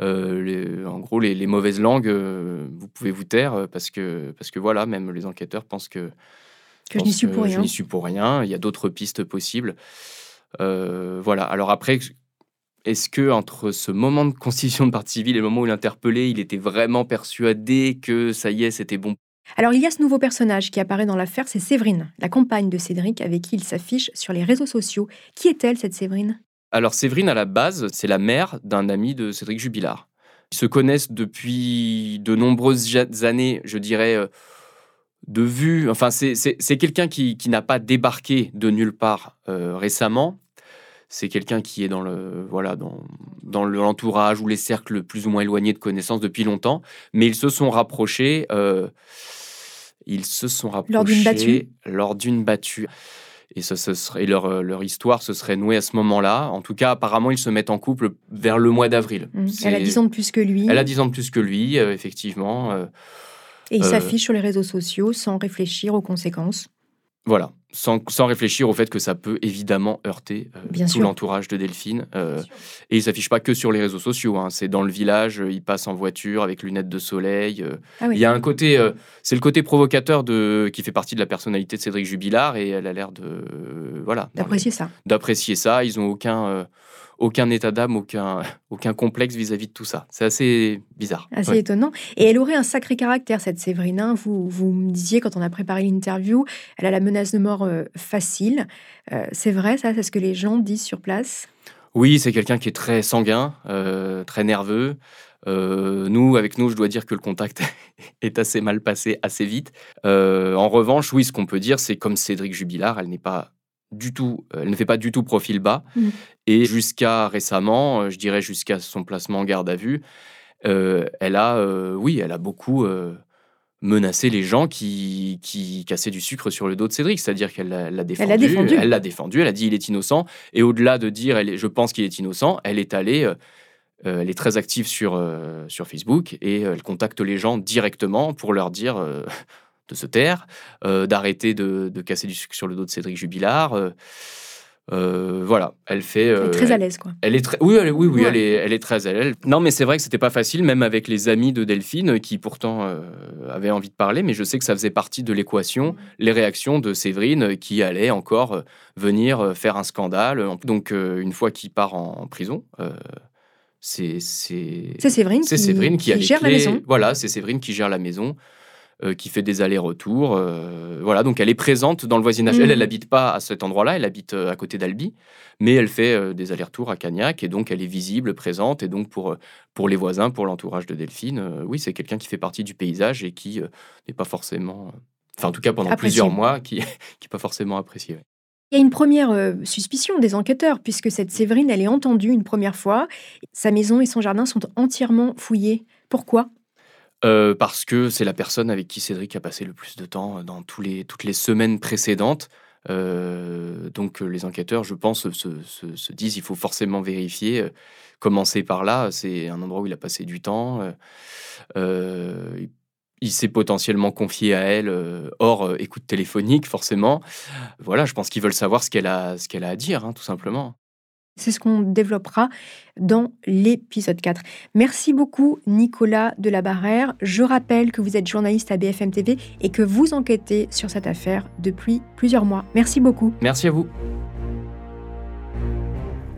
Euh, en gros, les, mauvaises langues, euh, vous pouvez vous taire euh, parce que, parce que voilà, même les enquêteurs pensent que, que je n'y suis pour rien. Je n'y suis pour rien. Il y a d'autres pistes possibles. voilà. Alors après, est-ce que entre ce moment de constitution de partie civile et le moment où il est interpellé, il était vraiment persuadé que ça y est, c'était bon? Alors il y a ce nouveau personnage qui apparaît dans l'affaire, c'est Séverine, la compagne de Cédric avec qui il s'affiche sur les réseaux sociaux. Qui est-elle cette Séverine? Alors Séverine, à la base, c'est la mère d'un ami de Cédric Jubilard. Ils se connaissent depuis de nombreuses années, je dirais, euh, de vue. Enfin, c'est quelqu'un qui, n'a pas débarqué de nulle part euh, récemment. C'est quelqu'un qui est dans le voilà dans, dans l'entourage ou les cercles plus ou moins éloignés de connaissances depuis longtemps, mais ils se sont rapprochés. Euh, ils se sont rapprochés lors d'une battue. Lors d'une battue. Et, serait, leur, leur, histoire se serait nouée à ce moment-là. En tout cas, apparemment, ils se mettent en couple vers le mois d'avril. Mmh. Elle a 10 ans de plus que lui. Elle a 10 ans de plus que lui, euh, effectivement. Euh, et il s'affiche sur les réseaux sociaux sans réfléchir aux conséquences. Voilà, sans, réfléchir au fait que ça peut évidemment heurter euh, tout l'entourage de Delphine. Euh, et il s'affiche pas que sur les réseaux sociaux, hein. c'est dans le village, il passe en voiture avec lunettes de soleil. Euh. Ah il y a un côté, c'est le côté provocateur de, qui fait partie de la personnalité de Cédric Jubilard et elle a l'air de, voilà, d'apprécier ça. D'apprécier ça. Ils ont aucun aucun état d'âme, aucun, [laughs] aucun complexe vis-à-vis de tout ça. C'est assez bizarre. Assez étonnant. Et elle aurait un sacré caractère, cette Séverine. Hein. Vous, vous me disiez, quand on a préparé l'interview, elle a la menace de mort euh, facile. Euh, c'est vrai, ça? C'est ce que les gens disent sur place? Oui, c'est quelqu'un qui est très sanguin, euh, très nerveux. nous, avec nous, je dois dire que le contact [laughs] est assez mal passé assez vite. en revanche, oui, ce qu'on peut dire, c'est comme Cédric Jubilard, elle n'est pas du tout, elle ne fait pas du tout profil bas. Mmh. Et jusqu'à récemment, euh, je dirais jusqu'à son placement en garde à vue, euh, elle a, oui, elle a beaucoup menacé les gens qui, qui cassaient du sucre sur le dos de Cédric. C'est-à-dire qu'elle l'a défendu, elle l'a défendu. Elle a dit il est innocent. Et au-delà de dire elle je pense qu'il est innocent, elle est allée. elle est très active sur, sur Facebook et elle contacte les gens directement pour leur dire de se taire, euh, d'arrêter de, casser du sucre sur le dos de Cédric Jubilard. Euh, euh, voilà, elle fait. elle est très à l'aise, quoi. Elle est très, oui, oui, oui, elle, est, elle est très à l'aise. Non, mais c'est vrai que c'était pas facile, même avec les amis de Delphine, qui pourtant avaient envie de parler, mais je sais que ça faisait partie de l'équation, les réactions de Séverine, qui allait encore venir faire un scandale. Donc, une fois qu'il part en, prison, c'est c'est Séverine, qui, Séverine qui, gère la maison. Voilà, c'est Séverine qui gère la maison. Euh, qui fait des allers-retours. Euh, voilà, donc elle est présente dans le voisinage. Elle, elle n'habite mmh. pas à cet endroit-là, elle habite euh, à côté d'Albi, mais elle fait des allers-retours à Cagnac et donc elle est visible, présente. Et donc pour, pour les voisins, pour l'entourage de Delphine, oui, c'est quelqu'un qui fait partie du paysage et qui n'est pas forcément, enfin en tout cas pendant plusieurs mois, qui [laughs] n'est pas forcément apprécié. Il y a une première suspicion des enquêteurs, puisque cette Séverine, elle est entendue une première fois. Sa maison et son jardin sont entièrement fouillés. Pourquoi? Euh, parce que c'est la personne avec qui Cédric a passé le plus de temps dans tous les, toutes les semaines précédentes. Euh, donc les enquêteurs, je pense, se, disent il faut forcément vérifier. Euh, commencer par là, c'est un endroit où il a passé du temps. il s'est potentiellement confié à elle hors écoute téléphonique, forcément. Voilà, je pense qu'ils veulent savoir ce qu'elle a, ce a à dire, hein, tout simplement. C'est ce qu'on développera dans l'épisode 4. Merci beaucoup Nicolas de la Barrère. Je rappelle que vous êtes journaliste à BFM TV et que vous enquêtez sur cette affaire depuis plusieurs mois. Merci beaucoup. Merci à vous.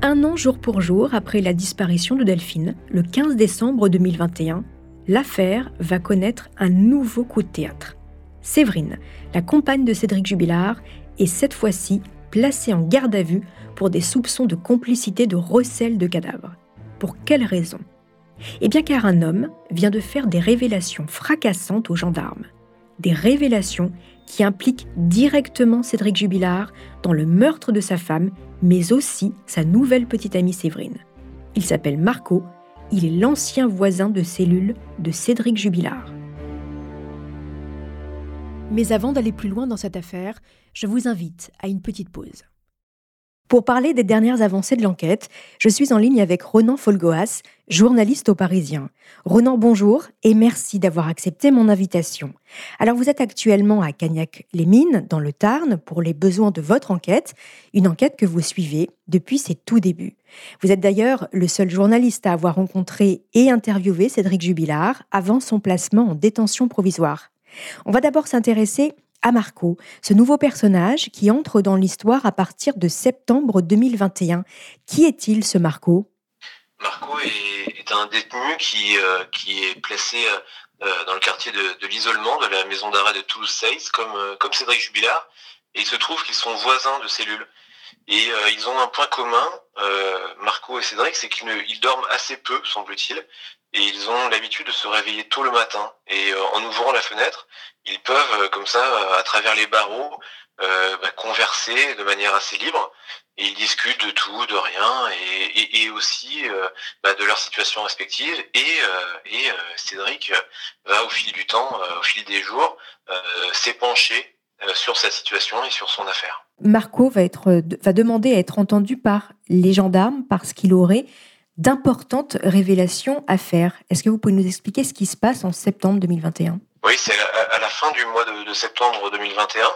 Un an jour pour jour après la disparition de Delphine, le 15 décembre 2021, l'affaire va connaître un nouveau coup de théâtre. Séverine, la compagne de Cédric Jubilard, est cette fois-ci placée en garde à vue pour des soupçons de complicité de recel de cadavres. Pour quelle raison? Eh bien car un homme vient de faire des révélations fracassantes aux gendarmes. Des révélations qui impliquent directement Cédric Jubilard dans le meurtre de sa femme, mais aussi sa nouvelle petite amie Séverine. Il s'appelle Marco, il est l'ancien voisin de cellule de Cédric Jubilard. Mais avant d'aller plus loin dans cette affaire, je vous invite à une petite pause. Pour parler des dernières avancées de l'enquête, je suis en ligne avec Ronan Folgoas, journaliste au Parisien. Ronan, bonjour et merci d'avoir accepté mon invitation. Alors vous êtes actuellement à Cagnac-les-Mines, dans le Tarn, pour les besoins de votre enquête, une enquête que vous suivez depuis ses tout débuts. Vous êtes d'ailleurs le seul journaliste à avoir rencontré et interviewé Cédric Jubilard avant son placement en détention provisoire. On va d'abord s'intéresser à Marco, ce nouveau personnage qui entre dans l'histoire à partir de septembre 2021. Qui est-il ce Marco? Marco est, un détenu qui, euh, est placé euh, dans le quartier de, l'isolement de la maison d'arrêt de Toulouse-Seyss, comme, comme Cédric Jubilard. Et il se trouve qu'ils sont voisins de cellules. Et ils ont un point commun, Marco et Cédric, c'est qu'ils dorment assez peu, semble-t-il. Et ils ont l'habitude de se réveiller tôt le matin. Et en ouvrant la fenêtre, ils peuvent, comme ça, à travers les barreaux, bah, converser de manière assez libre et ils discutent de tout, de rien, et, aussi euh, bah, de leur situation respective. Et, euh, et euh, Cédric va au fil du temps, au fil des jours, s'épancher sur sa situation et sur son affaire. Marco va, être, va demander à être entendu par les gendarmes parce qu'il aurait d'importantes révélations à faire. Est-ce que vous pouvez nous expliquer ce qui se passe en septembre 2021 Oui, c'est à, la fin du mois de, septembre 2021.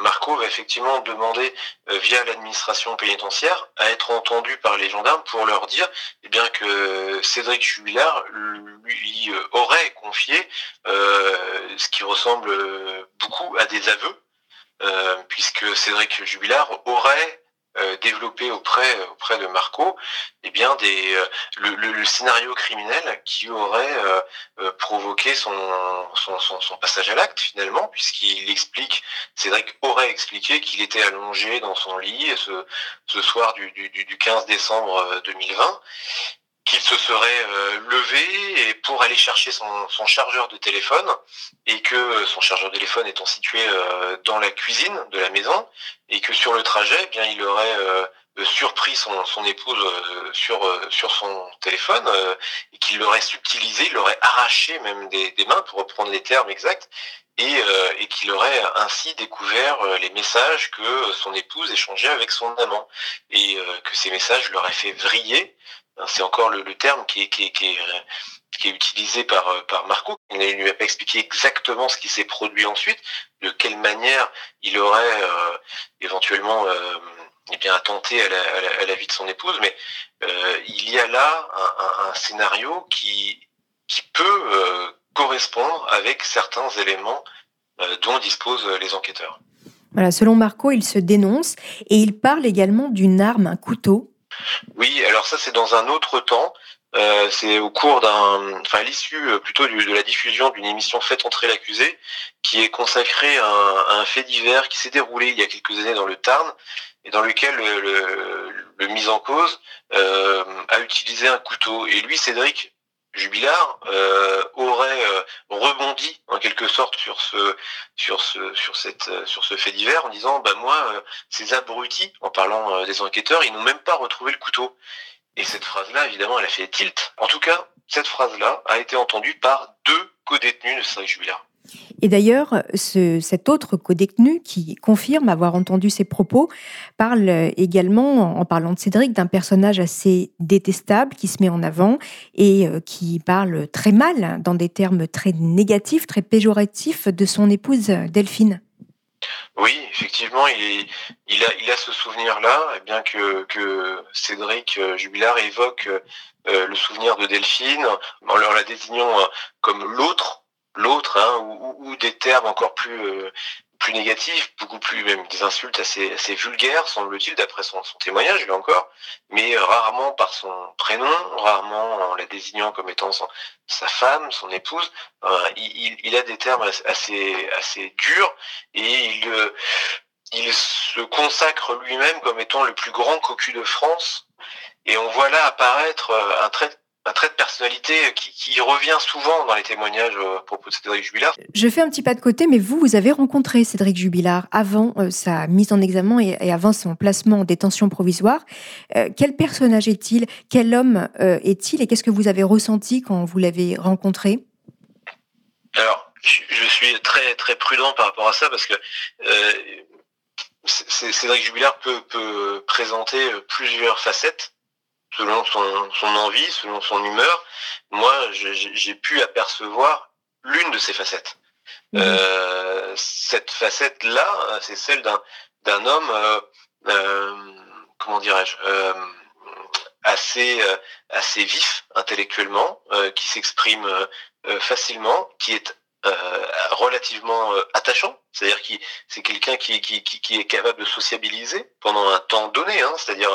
Marco va effectivement demander euh, via l'administration pénitentiaire à être entendu par les gendarmes pour leur dire eh bien que Cédric Jubilard lui euh, aurait confié euh, ce qui ressemble beaucoup à des aveux puisque Cédric Jubilard aurait euh, développé auprès auprès de Marco eh bien euh, le, scénario criminel qui aurait euh, provoqué son son, son, passage à l'acte finalement puisqu'il explique Cédric aurait expliqué qu'il était allongé dans son lit ce, ce soir du, du, du 15 décembre 2020 qu'il se serait levé et pour aller chercher son, chargeur de téléphone et que son chargeur de téléphone étant situé dans la cuisine de la maison et que sur le trajet, eh bien, il aurait euh, surpris son, épouse euh, sur, euh, sur son téléphone et qu'il l'aurait subtilisé, il l'aurait arraché même des, des, mains, pour reprendre les termes exacts, et, et qu'il aurait ainsi découvert les messages que son épouse échangeait avec son amant et que ces messages l'auraient fait vriller. C'est encore le, le, terme qui est, qui est, qui est qui est utilisé par, par Marco. Il ne lui a pas expliqué exactement ce qui s'est produit ensuite, de quelle manière il aurait euh, éventuellement euh, eh bien attenté à la, à, la, vie de son épouse, mais euh, il y a là un, un, scénario qui, qui peut euh, correspondre avec certains éléments euh, dont disposent les enquêteurs. Voilà, selon Marco, il se dénonce et il parle également d'une arme, un couteau. Oui, alors ça c'est dans un autre temps. Euh, c'est au cours d'un, enfin à l'issue euh, plutôt de la diffusion d'une émission Faites entrer l'accusé, qui est consacrée à un, fait divers qui s'est déroulé il y a quelques années dans le Tarn et dans lequel le, le, mis en cause euh, a utilisé un couteau. Et lui, Cédric Jubilard, euh, aurait euh, rebondi en quelque sorte sur ce, sur ce, sur cette, sur ce fait divers en disant, bah moi, ces abrutis, en parlant des enquêteurs, ils n'ont même pas retrouvé le couteau. Et cette phrase-là, évidemment, elle a fait tilt. En tout cas, cette phrase-là a été entendue par deux co-détenus de Saint-Jubilard. Et d'ailleurs, ce, cet autre co-détenu qui confirme avoir entendu ces propos parle également, en parlant de Cédric, d'un personnage assez détestable qui se met en avant et euh, qui parle très mal, dans des termes très négatifs, très péjoratifs, de son épouse Delphine. Oui, effectivement, il, a, ce souvenir-là, bien que, Cédric euh, Jubilard évoque euh, le souvenir de Delphine, en leur la désignant euh, comme l'autre, l'autre, hein, ou, des termes encore plus plus négatif, beaucoup plus même des insultes assez, assez vulgaires, semble-t-il, d'après son, son, témoignage, lui encore, mais euh, rarement par son prénom, rarement en la désignant comme étant sa femme, son épouse. Euh, il, a des termes assez, assez durs et il, euh, il se consacre lui-même comme étant le plus grand cocu de France. Et on voit là apparaître un trait un trait de personnalité qui, revient souvent dans les témoignages euh, à propos de Cédric Jubilard. Je fais un petit pas de côté, mais vous, vous avez rencontré Cédric Jubilard avant euh, sa mise en examen et, avant son placement en détention provisoire. Euh, quel personnage est-il? Quel homme est-il? Et qu'est-ce que vous avez ressenti quand vous l'avez rencontré? Alors, je suis très très prudent par rapport à ça parce que Cédric Jubilard peut, peut présenter plusieurs facettes selon son, son envie, selon son humeur, moi, j'ai pu apercevoir l'une de ces facettes. Mmh. Euh, cette facette-là, c'est celle d'un d'un homme, euh, euh, comment dirais-je, euh, assez euh, assez vif intellectuellement, euh, qui s'exprime facilement, qui est relativement attachant, c'est-à-dire qui c'est quelqu'un qui, qui, qui, qui, est capable de sociabiliser pendant un temps donné, hein, c'est-à-dire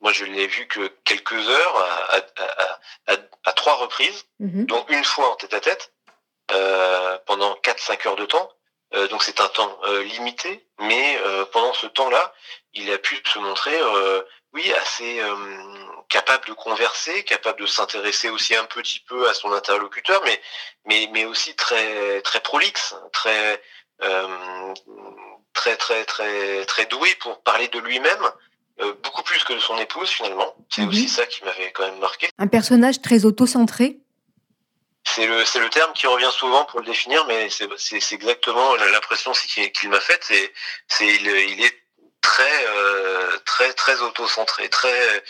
Moi, je l'ai vu que quelques heures, à, trois reprises, Mhm. dont une fois en tête-à-tête, euh, pendant 4-5 heures de temps. Euh, donc c'est un temps euh, limité, mais euh, pendant ce temps-là, il a pu se montrer, euh, oui, assez euh, capable de converser, capable de s'intéresser aussi un petit peu à son interlocuteur, mais mais mais aussi très très prolixe, très euh, très très très très doué pour parler de lui-même, euh, beaucoup plus que de son épouse finalement. C'est Mhm. aussi ça qui m'avait quand même marqué. Un personnage très auto-centré C'est le, c'est le terme qui revient souvent pour le définir, mais c'est, exactement l'impression qu'il, m'a faite. C'est, c'est il, il est très, euh, très, très auto-centré, très,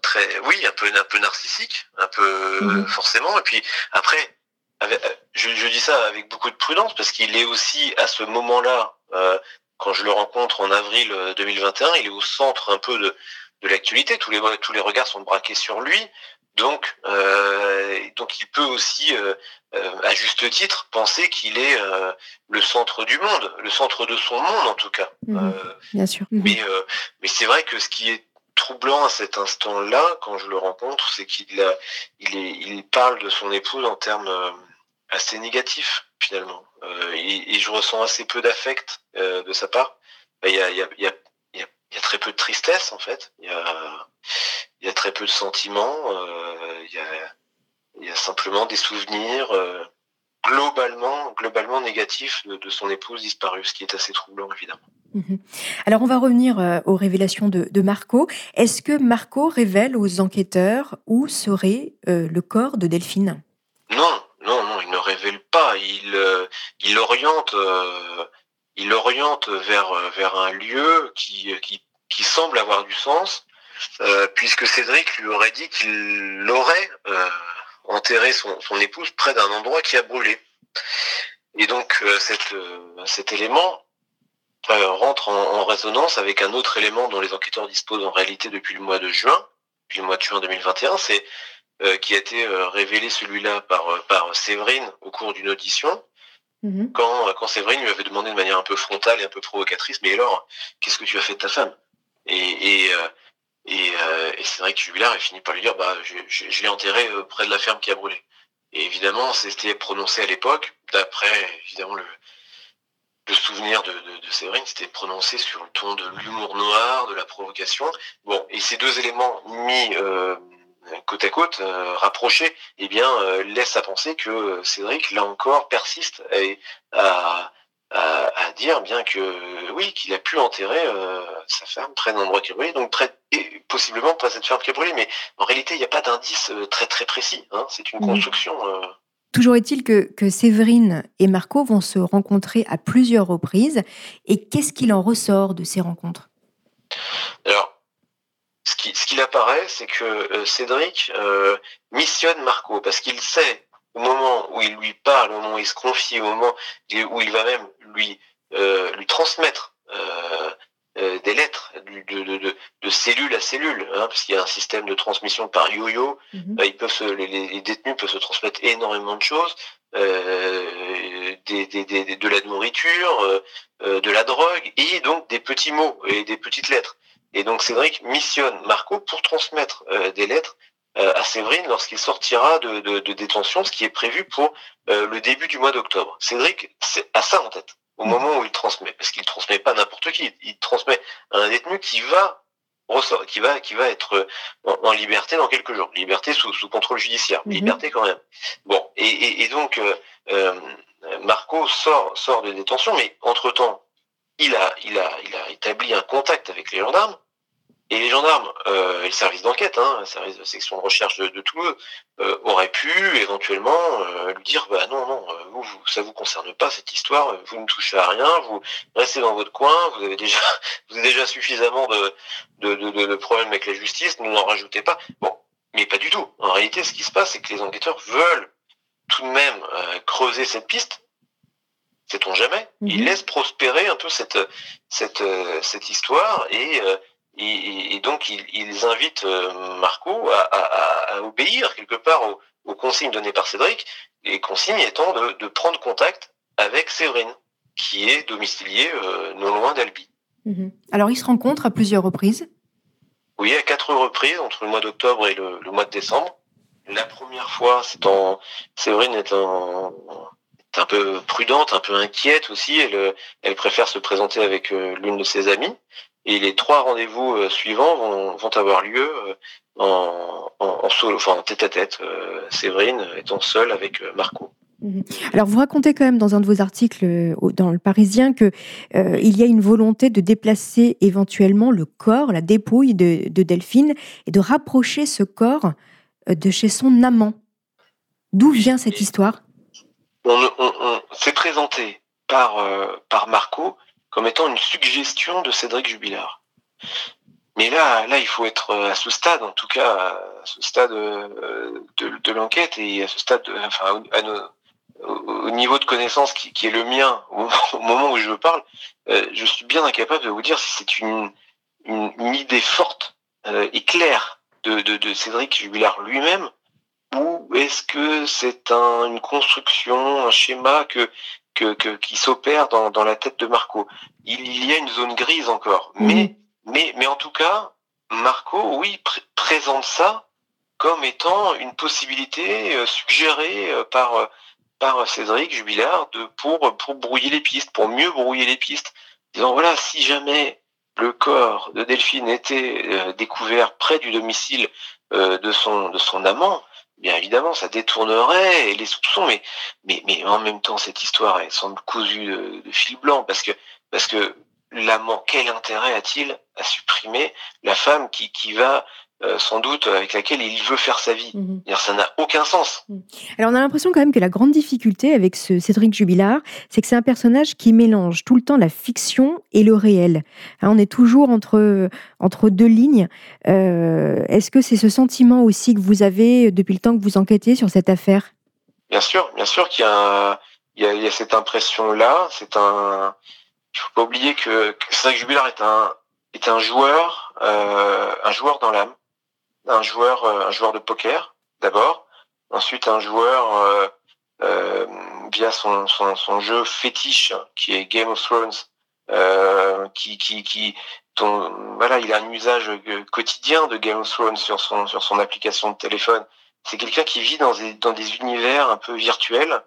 très, oui, un peu, un peu narcissique, un peu Mhm. forcément. Et puis après, avec- je, je dis ça avec beaucoup de prudence parce qu'il est aussi à ce moment-là, euh, quand je le rencontre en avril euh, 2021, il est au centre un peu de, de l'actualité. Tous les, tous les regards sont braqués sur lui. Donc, euh, donc il peut aussi, euh, euh, à juste titre, penser qu'il est euh, le centre du monde, le centre de son monde en tout cas. Mhm. Bien sûr. Mais, euh, mais c'est vrai que ce qui est troublant à cet instant-là, quand je le rencontre, c'est qu'il a, il, est, il parle de son épouse en termes euh, assez négatifs finalement. Euh, et, je ressens assez peu d'affect euh, de sa part. Il y, a, très peu de tristesse en fait. Il y a, très peu de sentiments. euh, il, y a, simplement des souvenirs globalement, globalement négatifs de, son épouse disparue, ce qui est assez troublant évidemment. Mhm. Alors on va revenir aux révélations de, Marco. Est-ce que Marco révèle aux enquêteurs où serait le corps de Delphine Non, non, non, il ne révèle euh, euh, il oriente vers euh, un lieu qui semble avoir du sens, puisque Cédric lui aurait dit qu'il aurait enterré son, épouse près d'un endroit qui a brûlé. Et donc cet, élément rentre en, résonance avec un autre élément dont les enquêteurs disposent en réalité depuis le mois de juin, depuis le mois de juin 2021, c'est qui a été euh, révélé celui-là par, euh, par Séverine au cours d'une audition, quand, euh, quand Séverine lui avait demandé de manière un peu frontale et un peu provocatrice, mais alors, qu'est-ce que tu as fait de ta femme? Et, et, euh, et, euh, et c'est vrai que Jubilard a fini par lui dire, bah, je, je, je l'ai enterré euh, près de la ferme qui a brûlé. Et évidemment, c'était prononcé à l'époque, d'après évidemment le, le souvenir de, de, de Séverine, c'était prononcé sur le ton de l'humour noir, de la provocation. Bon, et ces deux éléments mis euh, côte à côte, euh, rapprochés, eh bien, euh, laissent à penser que euh, Cédric, là encore, persiste à, à, dire bien que oui, qu'il a pu enterrer euh, sa femme près d'un endroit donc près et possiblement pas cette ferme brûlé, mais en réalité, il n'y a pas d'indice euh, très très précis. Hein, c'est une Mhm. construction. euh, Toujours est-il que, que Séverine et Marco vont se rencontrer à plusieurs reprises. Et qu'est-ce qu'il en ressort de ces rencontres? Alors, qui, ce qu'il apparaît, c'est que euh, Cédric euh, missionne Marco parce qu'il sait au moment où il lui parle, au moment où il se confie, au moment où il va même lui euh, lui transmettre euh, euh, des lettres de, de, de, de cellule à cellule, hein, parce qu'il y a un système de transmission par yo-yo. Euh, ils peuvent se, les, les détenus peuvent se transmettre énormément de choses, euh, des, des, des, de la nourriture, euh, de la drogue et donc des petits mots et des petites lettres. Et donc Cédric missionne Marco pour transmettre euh, des lettres euh, à Séverine lorsqu'il sortira de, de, de, détention, ce qui est prévu pour euh, le début du mois d'octobre. Cédric a ça en tête au moment où il transmet, parce qu'il transmet pas n'importe qui, il transmet à un détenu qui va ressort, qui va qui va être en, en liberté dans quelques jours, liberté sous, sous contrôle judiciaire, Mhm. liberté quand même. Bon, et, et, et donc euh, euh, Marco sort sort de détention, mais entre temps il a, il, a, il a établi un contact avec les gendarmes. Et les gendarmes, euh, et le service d'enquête, hein, le service de section de recherche de, de Toulouse, euh, auraient pu éventuellement euh, lui dire bah non, non, euh, vous, vous, ça vous concerne pas cette histoire, euh, vous ne touchez à rien, vous restez dans votre coin, vous avez déjà, [laughs] vous avez déjà suffisamment de, de, de, problèmes avec la justice, ne n'en rajoutez pas. Bon, mais pas du tout. En réalité, ce qui se passe, c'est que les enquêteurs veulent tout de même creuser cette piste sait-on jamais. Ils laissent prospérer un peu cette cette euh, cette histoire et euh, et, et donc ils, ils invitent euh, Marco à, à, à, obéir quelque part aux, aux, consignes données par Cédric, les consignes étant de, de prendre contact avec Séverine, qui est domiciliée non loin d'Albi. Mmh. Alors ils se rencontrent à plusieurs reprises. Oui, à quatre reprises entre le mois d'octobre et le, mois de décembre. La première fois, c'est en Séverine est, en, un peu prudente, un peu inquiète aussi. Elle, elle préfère se présenter avec l'une de ses amies. Et les trois rendez-vous suivants vont, vont avoir lieu en, en, solo, enfin en tête à tête. Séverine étant seule avec Marco. Mhm. Alors, vous racontez quand même dans un de vos articles euh, dans le Parisien que euh, il y a une volonté de déplacer éventuellement le corps, la dépouille de, Delphine, et de rapprocher ce corps euh, de chez son amant. D'où vient cette histoire? On, s'est présenté par, par Marco comme étant une suggestion de Cédric Jubilard. Mais là, là, il faut être à ce stade, en tout cas, à ce stade de, l'enquête et à ce stade, enfin, au niveau de connaissance qui, est le mien [laughs] au, moment où je parle, euh, je suis bien incapable de vous dire si c'est une, idée forte euh, et claire de, de, de Cédric Jubilard lui-même ou est-ce que c'est un, une construction, un schéma que, que, que qui s'opère dans, dans la tête de Marco? Il, y a une zone grise encore, mhm. mais, mais, mais en tout cas, Marco, oui, présente ça comme étant une possibilité euh, suggérée par par Cédric Jubilard de, pour, pour brouiller les pistes, pour mieux brouiller les pistes. Disant voilà, si jamais le corps de Delphine était euh, découvert près du domicile euh, de, son, de son amant, bien évidemment, ça détournerait les soupçons, mais, mais, mais en même temps, cette histoire, elle semble cousue de, de fil blanc, parce que, parce que l'amant, quel intérêt a-t-il à supprimer la femme qui, qui va euh, sans doute avec laquelle il veut faire sa vie. Mhm. Ça n'a aucun sens. Mhm. Alors on a l'impression quand même que la grande difficulté avec ce Cédric Jubilard, c'est que c'est un personnage qui mélange tout le temps la fiction et le réel. Hein, on est toujours entre, entre deux lignes. Euh, est-ce que c'est ce sentiment aussi que vous avez depuis le temps que vous enquêtez sur cette affaire? Bien sûr, bien sûr qu'il y, a, il y a cette impression-là. C'est un. Il faut pas oublier que, Cédric Jubilard est un, est un joueur, euh, un joueur dans l'âme un joueur, euh, un joueur de poker d'abord, ensuite un joueur euh, euh, via son, son, son, jeu fétiche qui est Game of Thrones, qui, qui, qui dont, voilà, il a un usage quotidien de Game of Thrones sur son, sur son application de téléphone. C'est quelqu'un qui vit dans des, dans des univers un peu virtuels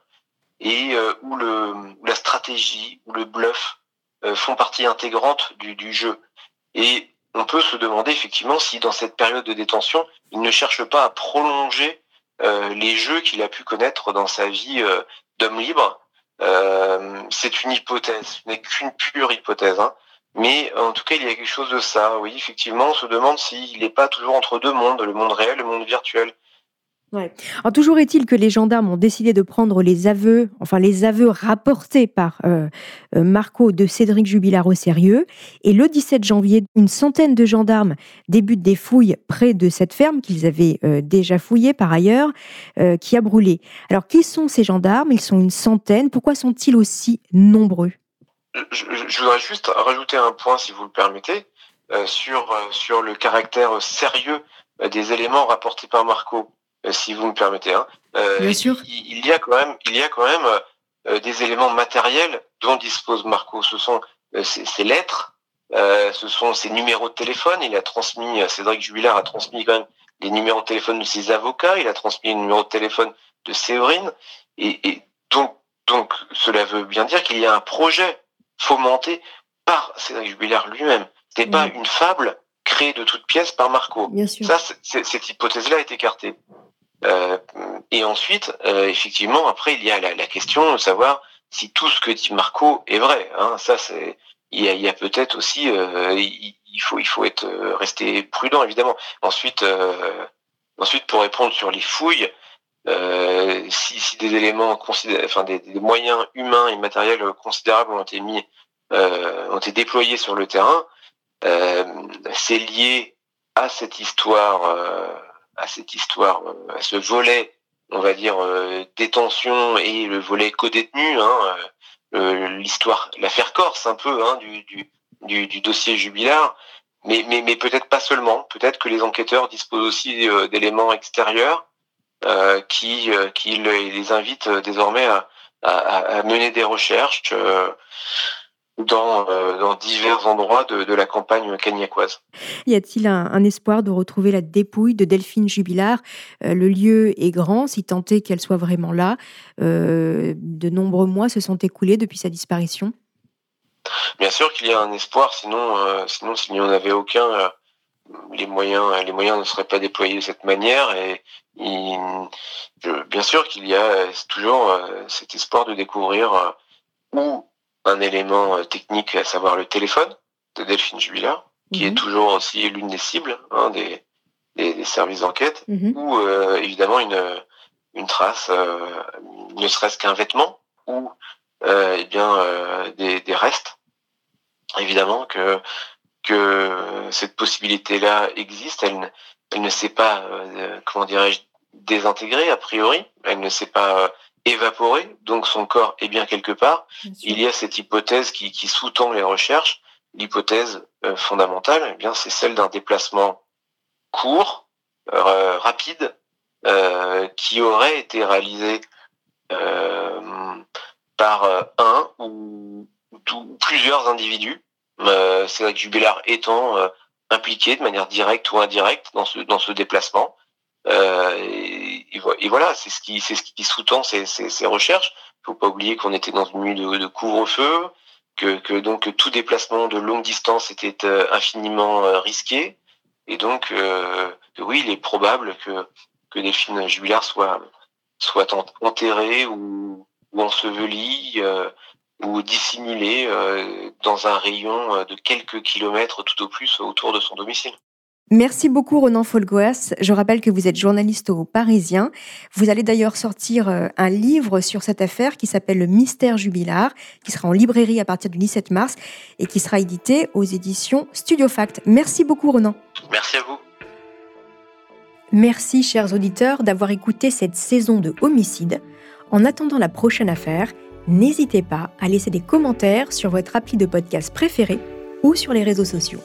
et où, le, où la stratégie, où le bluff font partie intégrante du, du jeu. Et on peut se demander effectivement si dans cette période de détention, il ne cherche pas à prolonger euh, les jeux qu'il a pu connaître dans sa vie euh, d'homme libre. Euh, c'est une hypothèse, ce n'est qu'une pure hypothèse. Hein. Mais en tout cas, il y a quelque chose de ça. Oui, effectivement, on se demande s'il n'est pas toujours entre deux mondes, le monde réel et le monde virtuel. Alors, toujours est-il que les gendarmes ont décidé de prendre les aveux, enfin les aveux rapportés par euh, euh, Marco de Cédric Jubilard au sérieux. Et le 17 janvier, une centaine de gendarmes débutent des fouilles près de cette ferme qu'ils avaient euh, déjà fouillée par ailleurs, qui a brûlé. Alors, qui sont ces gendarmes? Ils sont une centaine. Pourquoi sont-ils aussi nombreux? Je, je, voudrais juste rajouter un point, si vous le permettez, sur, sur le caractère sérieux des éléments rapportés par Marco. Euh, si vous me permettez. Hein. Euh, Bien sûr. Il, y a quand même, il y a quand même euh, des éléments matériels dont dispose Marco. Ce sont ses, lettres, ce sont ses numéros de téléphone. Il a transmis, Cédric Jubilard a transmis quand même les numéros de téléphone de ses avocats. Il a transmis les numéros de téléphone de Séverine. Et, et donc, donc, cela veut bien dire qu'il y a un projet fomenté par Cédric Jubilard lui-même. Ce n'est pas une fable créée de toutes pièces par Marco. Bien sûr. Ça, cette hypothèse-là est écartée. Euh, et ensuite, euh, effectivement, après, il y a la, la, question de savoir si tout ce que dit Marco est vrai. Hein. Ça, c'est il y a, a peut-être aussi, euh, il, faut il faut être rester prudent évidemment. Ensuite, ensuite pour répondre sur les fouilles, si, si, des éléments enfin des, des, moyens humains et matériels considérables ont été mis, ont été déployés sur le terrain, c'est lié à cette histoire à cette histoire, euh, à ce volet, on va dire, euh, détention et le volet co-détenu, hein, euh, l'histoire, l'affaire Corse un peu hein, du, du, du, dossier Jubilard, mais, mais, mais peut-être pas seulement. Peut-être que les enquêteurs disposent aussi d'éléments extérieurs qui, qui les invitent désormais à, à, à, mener des recherches. Dans, dans divers endroits de, la campagne cagnacoise. Y a-t-il un, espoir de retrouver la dépouille de Delphine Jubilard? Le lieu est grand, si tant est qu'elle soit vraiment là. de nombreux mois se sont écoulés depuis sa disparition. Bien sûr qu'il y a un espoir, sinon, euh, sinon s'il n'y en avait aucun, euh, les moyens, les moyens ne seraient pas déployés de cette manière. Et bien sûr qu'il y a toujours euh, cet espoir de découvrir ou un élément technique, à savoir le téléphone de Delphine Jubilard, qui est mhm. toujours aussi l'une des cibles hein, des, des, services d'enquête, mhm. ou évidemment une, une trace, ne serait-ce qu'un vêtement, ou eh bien des, des restes évidemment que que cette possibilité-là existe. Elle, elle ne s'est pas, euh, comment dirais-je, désintégrée a priori. Elle ne s'est pas euh, évaporée, donc son corps est bien quelque part. Il y a cette hypothèse qui, qui sous-tend les recherches. L'hypothèse euh, fondamentale, eh bien, c'est celle d'un déplacement court, rapide, qui aurait été réalisé par un ou plusieurs individus, euh, Cédric Jubilard étant euh, impliqué de manière directe ou indirecte dans ce dans ce déplacement. Euh, et, voilà, c'est ce qui c'est ce qui sous-tend ces, ces, ces, recherches. Il faut pas oublier qu'on était dans une nuit de, de couvre-feu, que, que donc tout déplacement de longue distance était euh, infiniment risqué, et donc que oui, il est probable que que Delphine Jubilard soit soit enterré ou, ou enseveli euh, ou dissimulé euh, dans un rayon euh, de quelques kilomètres tout au plus autour de son domicile. Merci beaucoup Ronan Folgoas. Je rappelle que vous êtes journaliste au Parisien. Vous allez d'ailleurs sortir euh, un livre sur cette affaire qui s'appelle Le mystère jubilar, qui sera en librairie à partir du 17 mars et qui sera édité aux éditions Studio Fact. Merci beaucoup Ronan. Merci à vous. Merci chers auditeurs d'avoir écouté cette saison de Homicide. En attendant la prochaine affaire, n'hésitez pas à laisser des commentaires sur votre appli de podcast préféré ou sur les réseaux sociaux.